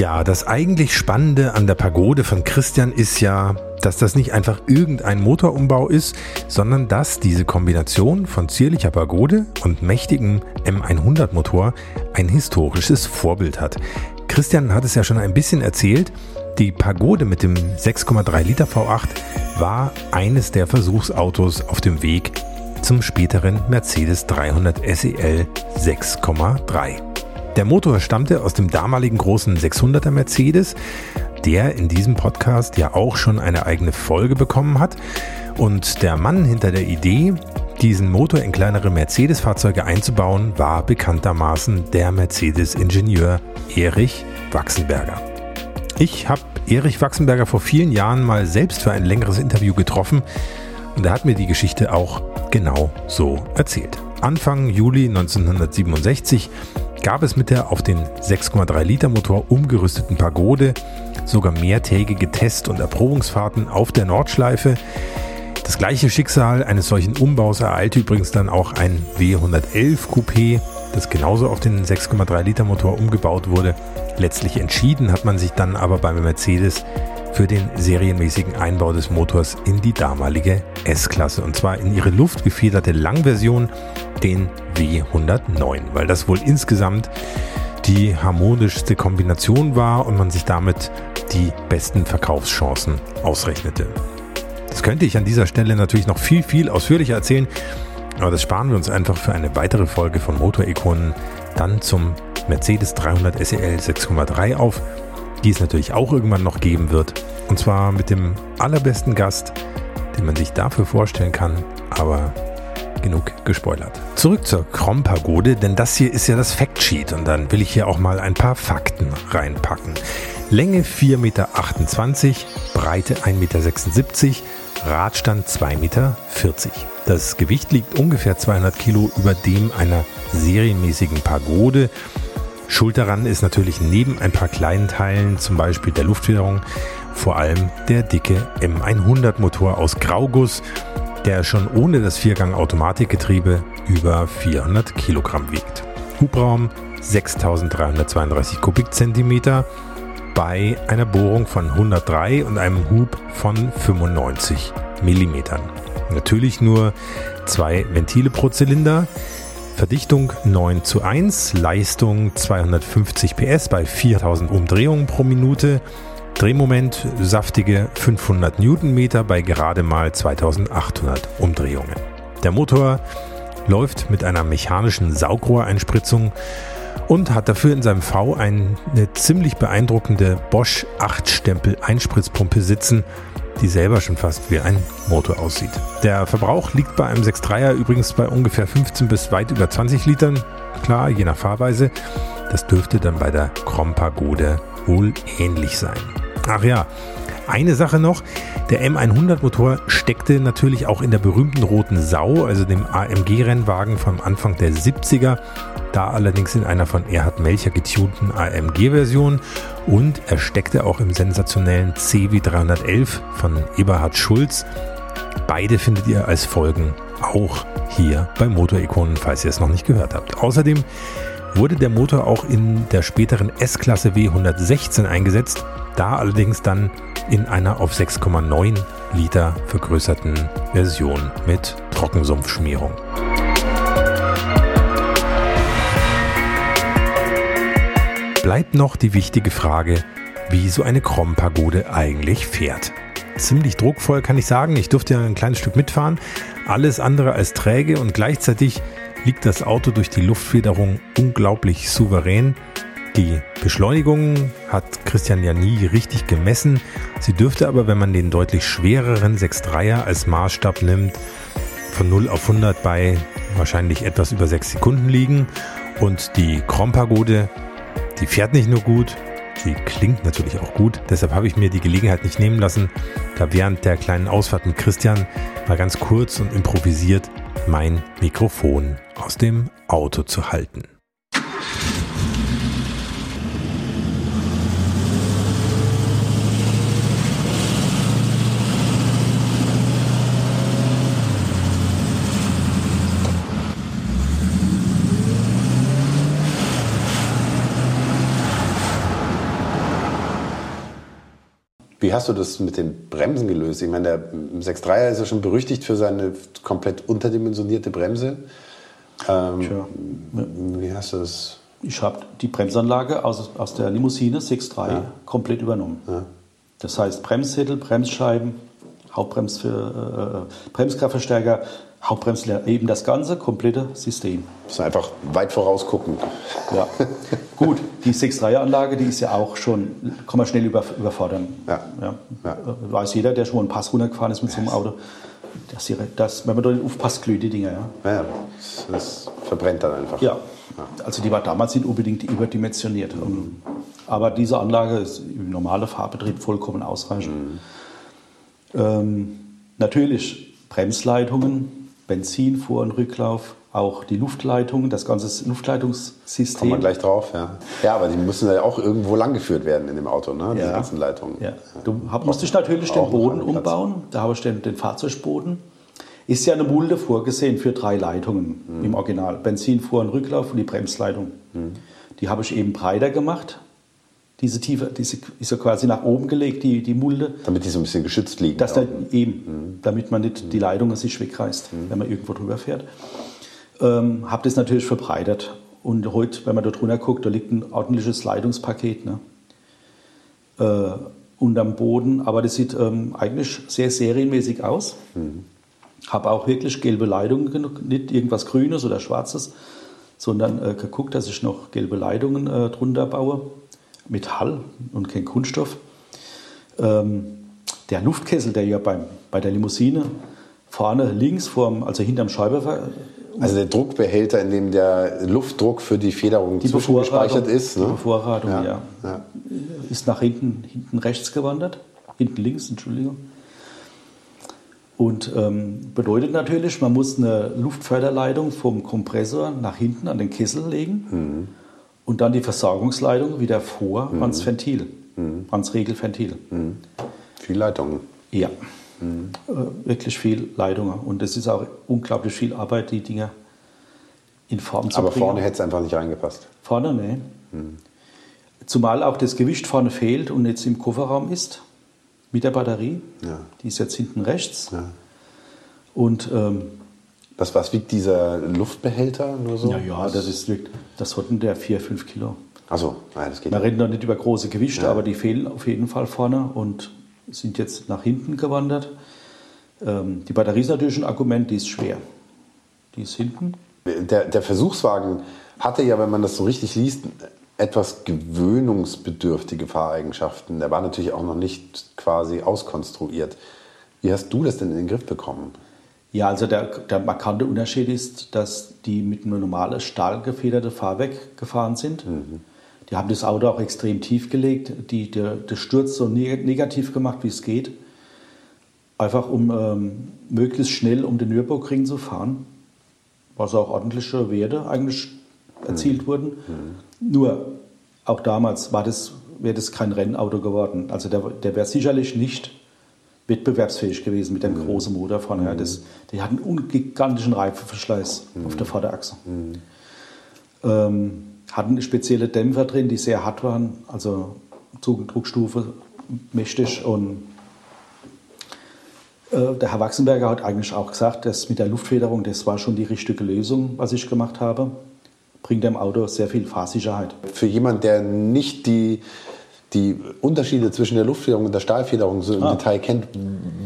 Speaker 1: Tja, das eigentlich Spannende an der Pagode von Christian ist ja, dass das nicht einfach irgendein Motorumbau ist, sondern dass diese Kombination von zierlicher Pagode und mächtigem M100-Motor ein historisches Vorbild hat. Christian hat es ja schon ein bisschen erzählt, die Pagode mit dem 6,3 Liter V8 war eines der Versuchsautos auf dem Weg zum späteren Mercedes 300 SEL 6,3. Der Motor stammte aus dem damaligen großen 600er Mercedes, der in diesem Podcast ja auch schon eine eigene Folge bekommen hat. Und der Mann hinter der Idee, diesen Motor in kleinere Mercedes-Fahrzeuge einzubauen, war bekanntermaßen der Mercedes-Ingenieur Erich Wachsenberger. Ich habe Erich Wachsenberger vor vielen Jahren mal selbst für ein längeres Interview getroffen und er hat mir die Geschichte auch genau so erzählt. Anfang Juli 1967 gab es mit der auf den 6,3 Liter Motor umgerüsteten Pagode sogar mehrtägige Test- und Erprobungsfahrten auf der Nordschleife. Das gleiche Schicksal eines solchen Umbaus ereilte übrigens dann auch ein W111 Coupé, das genauso auf den 6,3 Liter Motor umgebaut wurde. Letztlich entschieden hat man sich dann aber beim Mercedes für den serienmäßigen Einbau des Motors in die damalige S-Klasse und zwar in ihre luftgefederte Langversion, den W109, weil das wohl insgesamt die harmonischste Kombination war und man sich damit die besten Verkaufschancen ausrechnete. Das könnte ich an dieser Stelle natürlich noch viel, viel ausführlicher erzählen, aber das sparen wir uns einfach für eine weitere Folge von Motorikonen dann zum Mercedes 300 SEL 6,3 auf, die es natürlich auch irgendwann noch geben wird. Und zwar mit dem allerbesten Gast, den man sich dafür vorstellen kann, aber genug gespoilert. Zurück zur Krom-Pagode, denn das hier ist ja das Factsheet und dann will ich hier auch mal ein paar Fakten reinpacken. Länge 4,28 Meter, Breite 1,76 Meter, Radstand 2,40 Meter. Das Gewicht liegt ungefähr 200 Kilo über dem einer serienmäßigen Pagode. Schuld daran ist natürlich neben ein paar kleinen Teilen, zum Beispiel der Luftfederung, vor allem der dicke M100 Motor aus Grauguss, der schon ohne das Viergang-Automatikgetriebe über 400 Kilogramm wiegt. Hubraum 6332 Kubikzentimeter bei einer Bohrung von 103 und einem Hub von 95 Millimetern. Natürlich nur zwei Ventile pro Zylinder. Verdichtung 9 zu 1, Leistung 250 PS bei 4000 Umdrehungen pro Minute. Drehmoment saftige 500 Newtonmeter bei gerade mal 2800 Umdrehungen. Der Motor läuft mit einer mechanischen Saugrohreinspritzung und hat dafür in seinem V eine ziemlich beeindruckende Bosch 8-Stempel Einspritzpumpe sitzen, die selber schon fast wie ein Motor aussieht. Der Verbrauch liegt bei einem 6.3er übrigens bei ungefähr 15 bis weit über 20 Litern, klar, je nach Fahrweise. Das dürfte dann bei der Krom-Pagode wohl ähnlich sein. Ach ja, eine Sache noch, der M100 Motor steckte natürlich auch in der berühmten roten Sau, also dem AMG-Rennwagen vom Anfang der 70er, da allerdings in einer von Erhard Melcher getunten AMG-Version und er steckte auch im sensationellen CW 311 von Eberhard Schulz. Beide findet ihr als Folgen auch hier bei Motorikonen, falls ihr es noch nicht gehört habt. Außerdem wurde der Motor auch in der späteren S-Klasse W116 eingesetzt, da allerdings dann in einer auf 6,9 Liter vergrößerten Version mit Trockensumpfschmierung. Bleibt noch die wichtige Frage, wie so eine Krom-Pagode eigentlich fährt. Ziemlich druckvoll kann ich sagen, ich durfte ja ein kleines Stück mitfahren, alles andere als träge und gleichzeitig liegt das Auto durch die Luftfederung unglaublich souverän. Die Beschleunigung hat Christian ja nie richtig gemessen. Sie dürfte aber, wenn man den deutlich schwereren 6.3er als Maßstab nimmt, von 0 auf 100 bei wahrscheinlich etwas über 6 Sekunden liegen. Und die Krompagode, die fährt nicht nur gut, die klingt natürlich auch gut. Deshalb habe ich mir die Gelegenheit nicht nehmen lassen, da während der kleinen Ausfahrt mit Christian mal ganz kurz und improvisiert mein Mikrofon aus dem Auto zu halten.
Speaker 4: Wie hast du das mit den Bremsen gelöst? Ich meine, der 6.3er ist ja schon berüchtigt für seine komplett unterdimensionierte Bremse. Ähm, wie hast du das?
Speaker 3: Ich habe die Bremsanlage aus, aus der Limousine 6.3 ja. komplett übernommen. Ja. Das heißt Bremssättel, Bremsscheiben, Hauptbrems für äh, Hauptbremsleer, eben das ganze komplette System.
Speaker 4: Muss man einfach weit vorausgucken.
Speaker 3: Ja, gut. Die 6-3-Anlage, die ist ja auch schon, kann man schnell über, überfordern.
Speaker 4: Ja.
Speaker 3: Ja.
Speaker 4: Ja.
Speaker 3: Weiß jeder, der schon mal einen Pass runtergefahren ist mit so einem Auto. Das, hier, das, wenn man nicht aufpasst, glüht die Dinger. Ja.
Speaker 4: Ja, das, das verbrennt dann einfach.
Speaker 3: Ja, also die war damals nicht unbedingt überdimensioniert. Und- Aber diese Anlage ist im normalen Fahrbetrieb vollkommen ausreichend. Ähm, natürlich Bremsleitungen, Benzin, Vor- und Rücklauf, auch die Luftleitungen, das ganze
Speaker 4: Kommen wir
Speaker 3: Luftleitungssystem.
Speaker 4: gleich drauf, ja. Ja, aber die müssen ja auch irgendwo langgeführt werden in dem Auto, ne?
Speaker 3: Ja.
Speaker 4: ganzen Leitungen.
Speaker 3: Ja. Du hab, musst dich natürlich den Boden umbauen. Da habe ich den, den Fahrzeugboden. Ist ja eine Mulde vorgesehen für drei Leitungen
Speaker 4: Mhm.
Speaker 3: im Original. Benzin, Vor- und Rücklauf und die Bremsleitung.
Speaker 4: Mhm.
Speaker 3: Die habe ich eben breiter gemacht. Diese Tiefe, diese ist ja quasi nach oben gelegt, die, die Mulde.
Speaker 4: Damit die so ein bisschen geschützt liegen.
Speaker 3: Das
Speaker 4: auch.
Speaker 3: dann eben, damit man nicht die Leitungen sich wegreißt, wenn man irgendwo drüber fährt. Ähm, habe das natürlich verbreitert. Und heute, wenn man da drunter guckt, da liegt ein ordentliches Leitungspaket ne? äh, unterm Boden. Aber das sieht ähm, eigentlich sehr serienmäßig aus. Habe auch wirklich gelbe Leitungen nicht irgendwas Grünes oder Schwarzes, sondern äh, geguckt, dass ich noch gelbe Leitungen äh, drunter baue. Metall und kein Kunststoff. Ähm, der Luftkessel, der ja beim, bei der Limousine vorne links, vorm, also hinterm Scheibe,
Speaker 4: Also der Druckbehälter, in dem der Luftdruck für die Federung
Speaker 3: die
Speaker 4: zwischengespeichert ist.
Speaker 3: die
Speaker 4: Ne?
Speaker 3: Bevorratung ja.
Speaker 4: Ja, ja.
Speaker 3: ist nach hinten, hinten rechts gewandert, hinten links, Entschuldigung. Und ähm, bedeutet natürlich, man muss eine Luftförderleitung vom Kompressor nach hinten an den Kessel legen
Speaker 4: Mhm.
Speaker 3: Und dann die Versorgungsleitung wieder vor ans Ventil,
Speaker 4: Mhm.
Speaker 3: ans Regelventil.
Speaker 4: Viel Leitungen.
Speaker 3: Ja, äh, wirklich viel Leitungen. Und es ist auch unglaublich viel Arbeit, die Dinger in Form zu
Speaker 4: Aber
Speaker 3: bringen.
Speaker 4: vorne hätte es einfach nicht reingepasst.
Speaker 3: Vorne, ne. Zumal auch das Gewicht vorne fehlt und jetzt im Kofferraum ist, mit der Batterie.
Speaker 4: Ja.
Speaker 3: Die ist jetzt hinten rechts.
Speaker 4: Ja.
Speaker 3: Und ähm,
Speaker 4: Was, was wiegt dieser Luftbehälter nur so?
Speaker 3: ja, ja, das ist das hatten der 4, 5 Kilo.
Speaker 4: Achso, nein, das geht
Speaker 3: Wir reden noch nicht über große Gewichte,
Speaker 4: Ja.
Speaker 3: aber die fehlen auf jeden Fall vorne und sind jetzt nach hinten gewandert. Ähm, die Batterie ist natürlich ein Argument, die ist schwer. Die ist hinten.
Speaker 4: Der, der Versuchswagen hatte ja, wenn man das so richtig liest, etwas gewöhnungsbedürftige Fahreigenschaften. Der war natürlich auch noch nicht quasi auskonstruiert. Wie hast du das denn in den Griff bekommen?
Speaker 3: Ja, also der, der markante Unterschied ist, dass die mit einem normalen stahlgefederten Fahrwerk gefahren sind. Die haben das Auto auch extrem tief gelegt, die, der, der Sturz so neg- negativ gemacht, wie es geht. Einfach um ähm, möglichst schnell um den Nürburgring zu fahren, was auch ordentliche Werte eigentlich erzielt wurden. Nur auch damals war das, wäre das kein Rennauto geworden. Also der, der wäre sicherlich nicht wettbewerbsfähig gewesen mit dem großen Motor vorne. Ja, das, die hatten einen gigantischen Reifenverschleiß auf der Vorderachse. Ähm, hatten spezielle Dämpfer drin, die sehr hart waren, also Zug- und Druckstufe mächtig. Und äh, der Herr Wachsenberger hat eigentlich auch gesagt, dass mit der Luftfederung, das war schon die richtige Lösung, was ich gemacht habe. Bringt dem Auto sehr viel Fahrsicherheit.
Speaker 4: Für jemanden, der nicht die, die Unterschiede zwischen der Luftfederung und der Stahlfederung so im
Speaker 3: Ah.
Speaker 4: Detail kennt,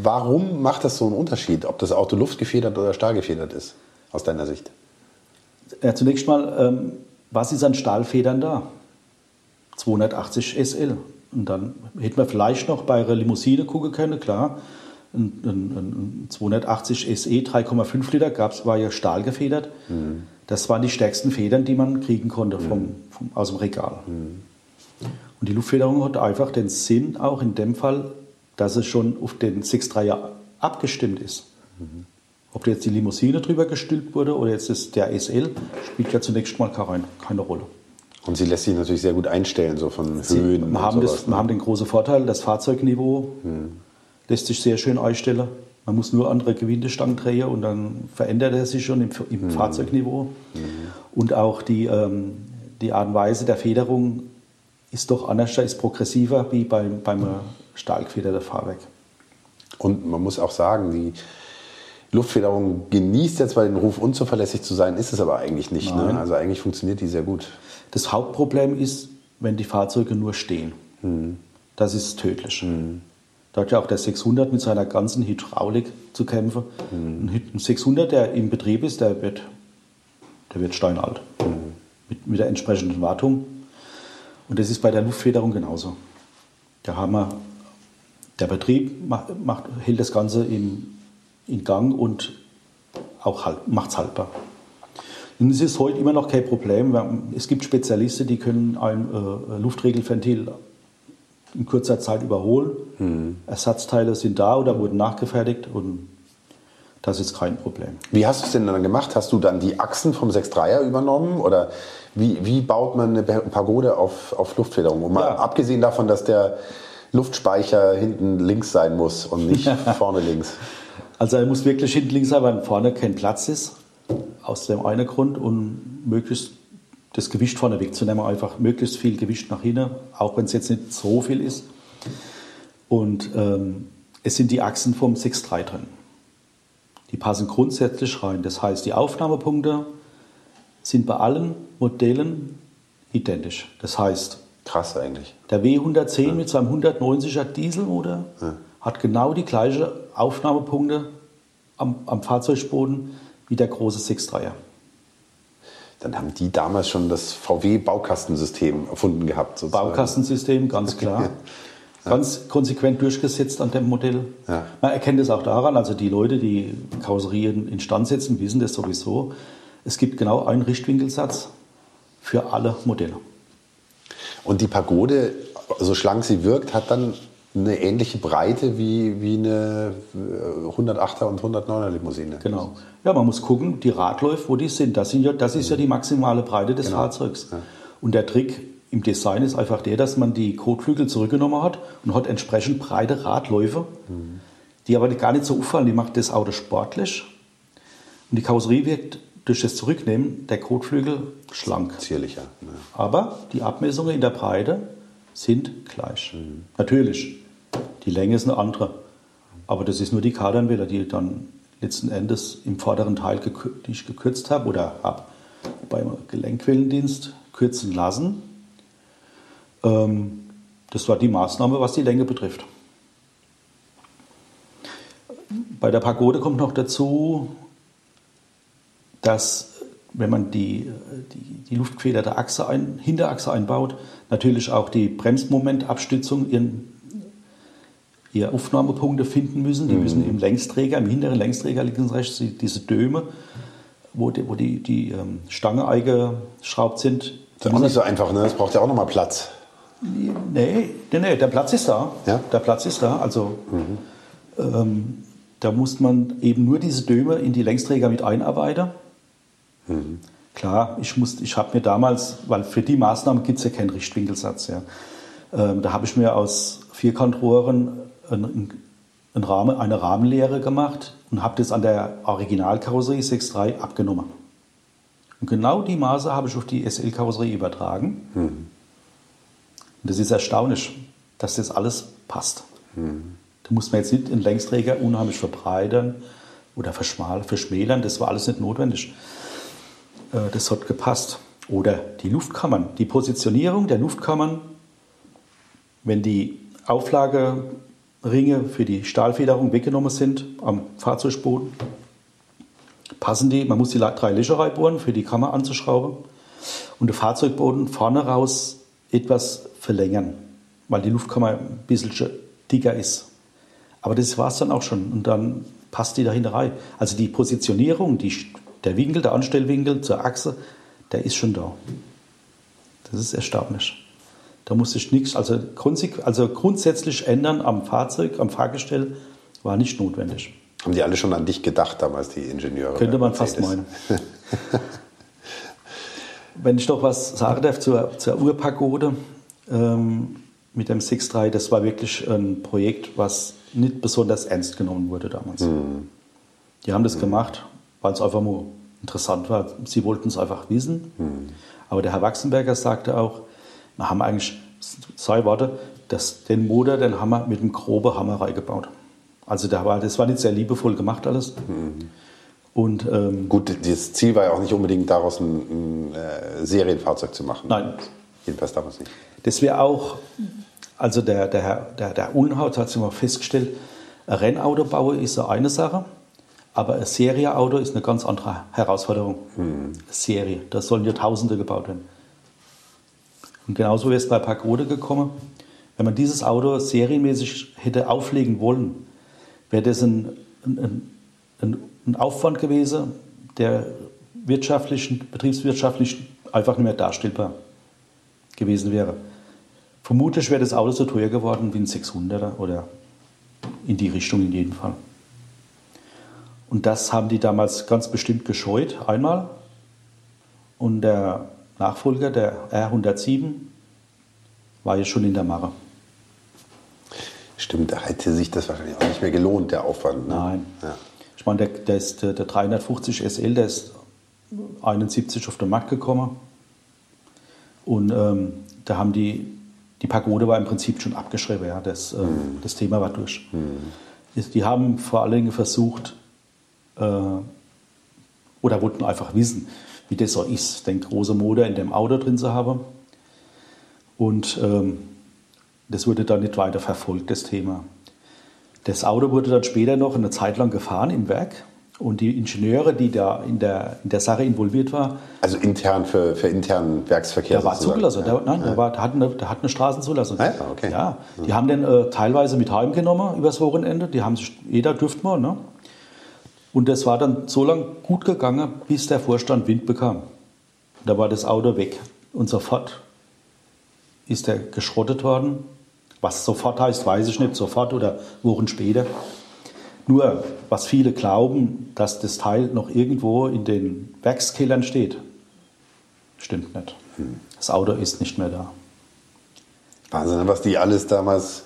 Speaker 4: warum macht das so einen Unterschied, ob das Auto luftgefedert oder stahlgefedert ist, aus deiner Sicht?
Speaker 3: Ja, zunächst mal, ähm, was ist an Stahlfedern da? 280 SL. Und dann hätten wir vielleicht noch bei einer Limousine gucken können, klar. Ein, ein, ein 280 SE 3,5 Liter gab's, war ja stahlgefedert. Das waren die stärksten Federn, die man kriegen konnte vom, vom, aus dem Regal. Und die Luftfederung hat einfach den Sinn, auch in dem Fall, dass es schon auf den 6.3er abgestimmt ist. Ob da jetzt die Limousine drüber gestülpt wurde oder jetzt ist der SL, spielt ja zunächst mal keine, keine Rolle.
Speaker 4: Und sie lässt sich natürlich sehr gut einstellen, so von Höhen.
Speaker 3: wir,
Speaker 4: und
Speaker 3: haben das,
Speaker 4: sowas,
Speaker 3: wir
Speaker 4: ne?
Speaker 3: haben den großen Vorteil, das Fahrzeugniveau lässt sich sehr schön einstellen. Man muss nur andere Gewindestangen drehen und dann verändert er sich schon im, im Fahrzeugniveau. Und auch die, ähm, die Art und Weise der Federung ist doch anders, ist progressiver wie beim, beim stahlgefederten Fahrwerk.
Speaker 4: Und man muss auch sagen, die Luftfederung genießt jetzt zwar den Ruf, unzuverlässig zu sein, ist es aber eigentlich nicht. Ne? Also eigentlich funktioniert die sehr gut.
Speaker 3: Das Hauptproblem ist, wenn die Fahrzeuge nur stehen. Das ist tödlich. Da hat ja auch der 600 mit seiner ganzen Hydraulik zu kämpfen. Ein 600, der im Betrieb ist, der wird, der wird steinalt. Mit, mit der entsprechenden Wartung. Und das ist bei der Luftfederung genauso. Da haben wir, der Betrieb macht, macht, hält das Ganze in, in Gang und auch halt, macht es haltbar. Und es ist heute immer noch kein Problem. Es gibt Spezialisten, die können ein äh, Luftregelventil in kurzer Zeit überholen.
Speaker 4: Mhm.
Speaker 3: Ersatzteile sind da oder wurden nachgefertigt und das ist kein Problem.
Speaker 4: Wie hast du es denn dann gemacht? Hast du dann die Achsen vom 6.3er übernommen? Oder wie, wie baut man eine Pagode auf, auf Luftfederung? Und mal
Speaker 3: Ja.
Speaker 4: abgesehen davon, dass der Luftspeicher hinten links sein muss und nicht vorne links.
Speaker 3: Also er muss wirklich hinten links sein, weil vorne kein Platz ist. Aus dem einen Grund und möglichst das Gewicht vorne wegzunehmen, einfach möglichst viel Gewicht nach hinten, auch wenn es jetzt nicht so viel ist. Und ähm, es sind die Achsen vom 6.3 drin. Die passen grundsätzlich rein. Das heißt, die Aufnahmepunkte sind bei allen Modellen identisch. Das heißt,
Speaker 4: Krass eigentlich.
Speaker 3: der W110 mit seinem 190er Dieselmotor hat genau die gleichen Aufnahmepunkte am, am Fahrzeugboden wie der große 6.3er.
Speaker 4: Dann haben die damals schon das VW-Baukastensystem erfunden gehabt. Sozusagen.
Speaker 3: Baukastensystem, ganz klar. Ganz konsequent durchgesetzt an dem Modell.
Speaker 4: Ja.
Speaker 3: Man erkennt es auch daran, also die Leute, die Karosserien instand setzen, wissen das sowieso. Es gibt genau einen Richtwinkelsatz für alle Modelle.
Speaker 4: Und die Pagode, so schlank sie wirkt, hat dann eine ähnliche Breite wie, wie eine äh, 108er und 109er Limousine.
Speaker 3: Genau. Ja, man muss gucken, die Radläufe, wo die sind. Das, sind ja, das ist ja die maximale Breite des Fahrzeugs. Und der Trick im Design ist einfach der, dass man die Kotflügel zurückgenommen hat und hat entsprechend breite Radläufe, die aber gar nicht so auffallen. Die macht das Auto sportlich. Und die Karosserie wirkt durch das Zurücknehmen der Kotflügel schlank.
Speaker 4: Zierlicher. Ne?
Speaker 3: Aber die Abmessungen in der Breite sind gleich. Natürlich, die Länge ist eine andere. Aber das ist nur die Kadernwelle, die dann letzten Endes im vorderen Teil, die ich gekürzt habe oder habe beim Gelenkwellendienst kürzen lassen. Ähm, das war die Maßnahme, was die Länge betrifft. Bei der Pagode kommt noch dazu, dass wenn man die, die, die Luftquer der Achse ein, Hinterachse einbaut, natürlich auch die Bremsmomentabstützung ihren, ihre Aufnahmepunkte finden müssen. Die müssen im Längsträger, im hinteren Längsträger links und rechts, die, diese Döme, wo die, wo die, die ähm, Stange eingeschraubt sind.
Speaker 4: Das ist auch nicht so einfach, ne? Das braucht ja auch nochmal Platz.
Speaker 3: Nee, nee, nee, der Platz ist da.
Speaker 4: Ja?
Speaker 3: Der Platz ist da. Also ähm, da muss man eben nur diese Döme in die Längsträger mit einarbeiten. Klar, ich, muss- ich habe mir damals, weil für die Maßnahme gibt es ja keinen Richtwinkelsatz, ja. ähm, da habe ich mir aus Vierkantrohren einen, einen Rahmen, eine Rahmenlehre gemacht und habe das an der Originalkarosserie 6.3 abgenommen. Und genau die Maße habe ich auf die SL-Karosserie übertragen. Und das ist erstaunlich, dass das alles passt. Da muss man jetzt nicht den Längsträger unheimlich verbreitern oder verschmälern. Das war alles nicht notwendig. Äh, Das hat gepasst. Oder die Luftkammern, die Positionierung der Luftkammern, wenn die Auflageringe für die Stahlfederung weggenommen sind am Fahrzeugboden, passen die, man muss die drei Löcher reinbohren, für die Kammer anzuschrauben und den Fahrzeugboden vorne raus etwas verlängern, weil die Luftkammer ein bisschen dicker ist. Aber das war es dann auch schon und dann passt die dahinter rein. Also die Positionierung, die, der Winkel, der Anstellwinkel zur Achse, der ist schon da. Das ist erstaunlich. Da muss sich nichts, also, grundsätzlich- also grundsätzlich ändern am Fahrzeug, am Fahrgestell war nicht notwendig.
Speaker 4: Haben die alle schon an dich gedacht damals, die Ingenieure?
Speaker 3: Könnte man fast meinen. Wenn ich noch was sagen darf zur, zur Urpagode ähm, mit dem 6.3, das war wirklich ein Projekt, was nicht besonders ernst genommen wurde damals. Die haben das gemacht, weil es einfach nur interessant war. Sie wollten es einfach wissen. Aber der Herr Wachsenberger sagte auch, wir haben eigentlich, zwei Worte, das, den Motor, den haben wir mit einem groben Hammer reingebaut. Also der war, das war nicht sehr liebevoll gemacht alles. Und ähm,
Speaker 4: Gut, das Ziel war ja auch nicht unbedingt daraus ein, ein äh, Serienfahrzeug zu machen.
Speaker 3: Nein.
Speaker 4: Jedenfalls damals nicht.
Speaker 3: Das wäre auch Also der, der, der, der Unhaut hat sich mal festgestellt, ein Rennauto bauen ist so eine Sache, aber ein Serieauto ist eine ganz andere Herausforderung. Eine Serie, da sollen ja Tausende gebaut werden. Und genauso wäre es bei Pagode gekommen. Wenn man dieses Auto serienmäßig hätte auflegen wollen, wäre das ein, ein, ein, ein Aufwand gewesen, der wirtschaftlich, betriebswirtschaftlich einfach nicht mehr darstellbar gewesen wäre. Vermutlich wäre das Auto so teuer geworden wie ein 600er oder in die Richtung in jedem Fall. Und das haben die damals ganz bestimmt gescheut, einmal. Und der Nachfolger, der R107, war ja schon in der Mache.
Speaker 4: Stimmt, da hätte sich das wahrscheinlich auch nicht mehr gelohnt, der Aufwand. Ne?
Speaker 3: Nein.
Speaker 4: Ja.
Speaker 3: Ich meine, der, der, ist, der, der 350 SL, der ist 71 auf den Markt gekommen. Und ähm, da haben die, die Pagode war im Prinzip schon abgeschrieben. Ja. Das, ähm, das Thema war durch. Ist- Die haben vor allen Dingen versucht, äh, oder wollten einfach wissen, wie das so ist, den großen Motor in dem Auto drin zu haben. Und ähm, das wurde dann nicht weiter verfolgt, das Thema. Das Auto wurde dann später noch eine Zeit lang gefahren im Werk. Und die Ingenieure, die da in der, in der Sache involviert waren,
Speaker 4: Also intern für, für internen Werksverkehr.
Speaker 3: der war zugelassen.
Speaker 4: Ja.
Speaker 3: nein, der, war, der, hat eine, der hat eine Straßenzulassung.
Speaker 4: Ah ja, okay.
Speaker 3: Ja, die haben den äh, teilweise mit heimgenommen übers Wochenende. Die haben sich, jeder dürfte mal. Ne? Und das war dann so lange gut gegangen, bis der Vorstand Wind bekam. Da war das Auto weg. Und sofort ist er geschrottet worden. Was sofort heißt, weiß ich nicht, sofort oder Wochen später. Nur, was viele glauben, dass das Teil noch irgendwo in den Werkskellern steht, stimmt nicht. Das Auto ist nicht mehr da.
Speaker 4: Wahnsinn, was die alles damals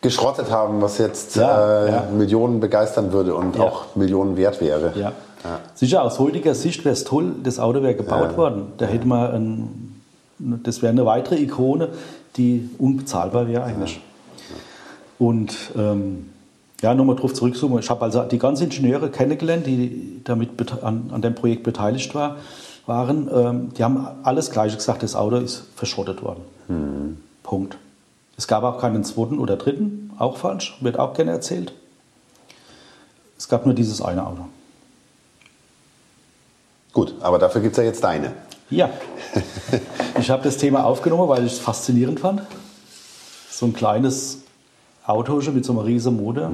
Speaker 4: geschrottet haben, was jetzt
Speaker 3: Ja,
Speaker 4: äh,
Speaker 3: ja.
Speaker 4: Millionen begeistern würde und
Speaker 3: Ja.
Speaker 4: auch Millionen wert wäre.
Speaker 3: Sicher, aus heutiger Sicht wäre es toll, das Auto wäre gebaut worden. Da hätte man ein, das wäre eine weitere Ikone, die unbezahlbar wäre eigentlich. Und ähm, ja, nochmal darauf zurückzoomen. Ich habe also die ganzen Ingenieure kennengelernt, die damit an, an dem Projekt beteiligt war, waren. Ähm, die haben alles Gleiche gesagt, das Auto ist verschrottet worden. Punkt. Es gab auch keinen zweiten oder dritten, auch falsch, wird auch gerne erzählt. Es gab nur dieses eine Auto.
Speaker 4: Gut, aber dafür gibt es ja jetzt deine.
Speaker 3: Ja, ich habe das Thema aufgenommen, weil ich es faszinierend fand. So ein kleines Auto schon mit so einem riesen Motor.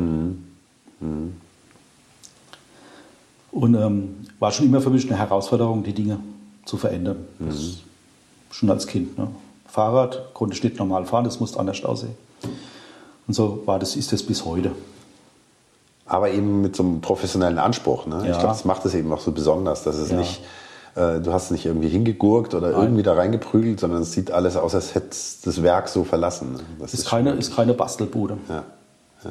Speaker 3: Und ähm, war schon immer für mich eine Herausforderung, die Dinge zu verändern. Das, schon als Kind. Ne? Fahrrad konnte ich nicht normal fahren, das musste anders aussehen. Und so war das, ist das bis heute.
Speaker 4: Aber eben mit so einem professionellen Anspruch. Ne? Ich
Speaker 3: Ja.
Speaker 4: glaube, das macht es eben auch so besonders, dass es
Speaker 3: Ja.
Speaker 4: nicht, äh, du hast es nicht irgendwie hingegurkt oder irgendwie da reingeprügelt, sondern es sieht alles aus, als hätte das Werk so verlassen. Das
Speaker 3: Ist keine, ist keine Bastelbude.
Speaker 4: Ja. Ja.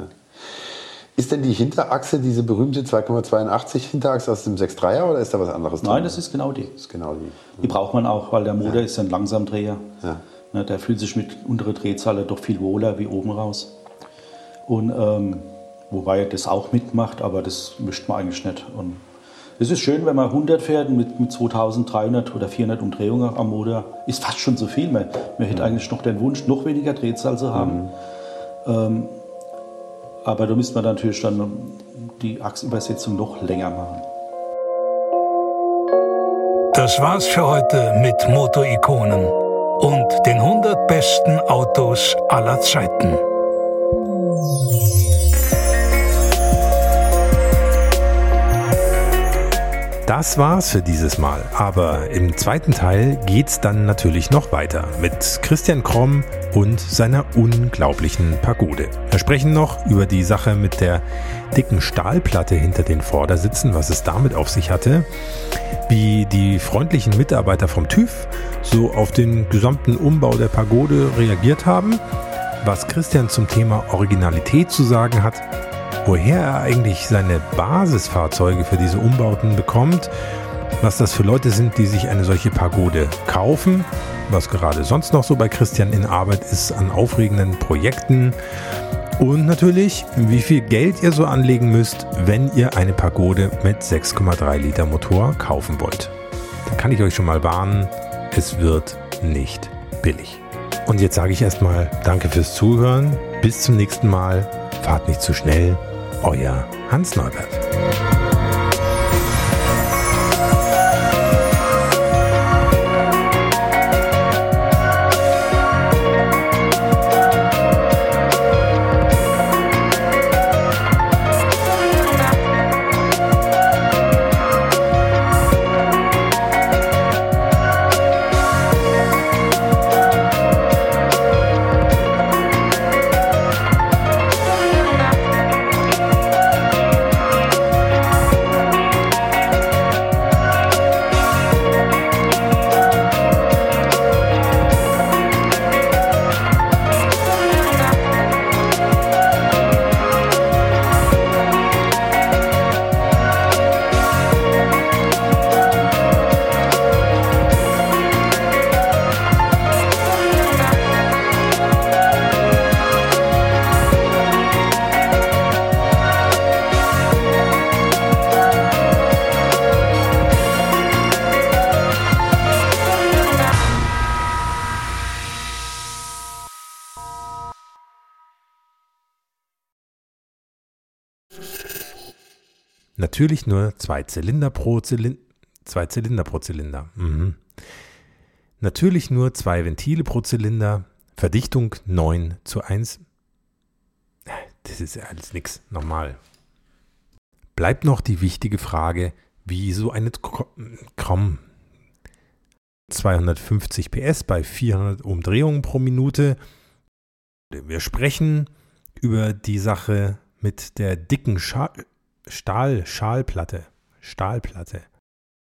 Speaker 4: Ist denn die Hinterachse, diese berühmte 2,82 Hinterachse aus dem 6.3er oder ist da was anderes drin?
Speaker 3: Nein, das ist genau die.
Speaker 4: Das ist genau die.
Speaker 3: Die braucht man auch, weil der Motor ist ein Langsamdreher.
Speaker 4: Ja.
Speaker 3: Ne, der fühlt sich mit unterer Drehzahl doch viel wohler wie oben raus. Und ähm, wobei er das auch mitmacht, aber das möchte man eigentlich nicht. Und es ist schön, wenn man 100 fährt mit, mit 2300 oder 400 Umdrehungen am Motor. Ist fast schon zu viel. Man, man hätte eigentlich noch den Wunsch, noch weniger Drehzahl zu haben. Ähm, aber da müsste man natürlich dann die Achsübersetzung noch länger machen.
Speaker 2: Das war's für heute mit Motorikonen und den 100 besten Autos aller Zeiten.
Speaker 1: Das war's für dieses Mal. Aber im zweiten Teil geht's dann natürlich noch weiter mit Christian Kromm und seiner unglaublichen Pagode. Wir sprechen noch über die Sache mit der dicken Stahlplatte hinter den Vordersitzen, was es damit auf sich hatte, wie die freundlichen Mitarbeiter vom TÜV so auf den gesamten Umbau der Pagode reagiert haben, was Christian zum Thema Originalität zu sagen hat woher er eigentlich seine Basisfahrzeuge für diese Umbauten bekommt, was das für Leute sind, die sich eine solche Pagode kaufen, was gerade sonst noch so bei Christian in Arbeit ist an aufregenden Projekten und natürlich, wie viel Geld ihr so anlegen müsst, wenn ihr eine Pagode mit 6,3 Liter Motor kaufen wollt. Da kann ich euch schon mal warnen, es wird nicht billig. Und jetzt sage ich erstmal Danke fürs Zuhören. Bis zum nächsten Mal. Fahrt nicht zu schnell. Euer Hans Neubert. Natürlich nur zwei Zylinder pro Zylinder. Zwei Zylinder pro Zylinder. Mhm. Natürlich nur zwei Ventile pro Zylinder. Verdichtung 9 zu 1. Das ist ja alles nix. Normal. Bleibt noch die wichtige Frage, wie so eine Krom 250 PS bei 400 Umdrehungen pro Minute. Wir sprechen über die Sache mit der dicken Scha Stahl, Stahlplatte. Stahlplatte.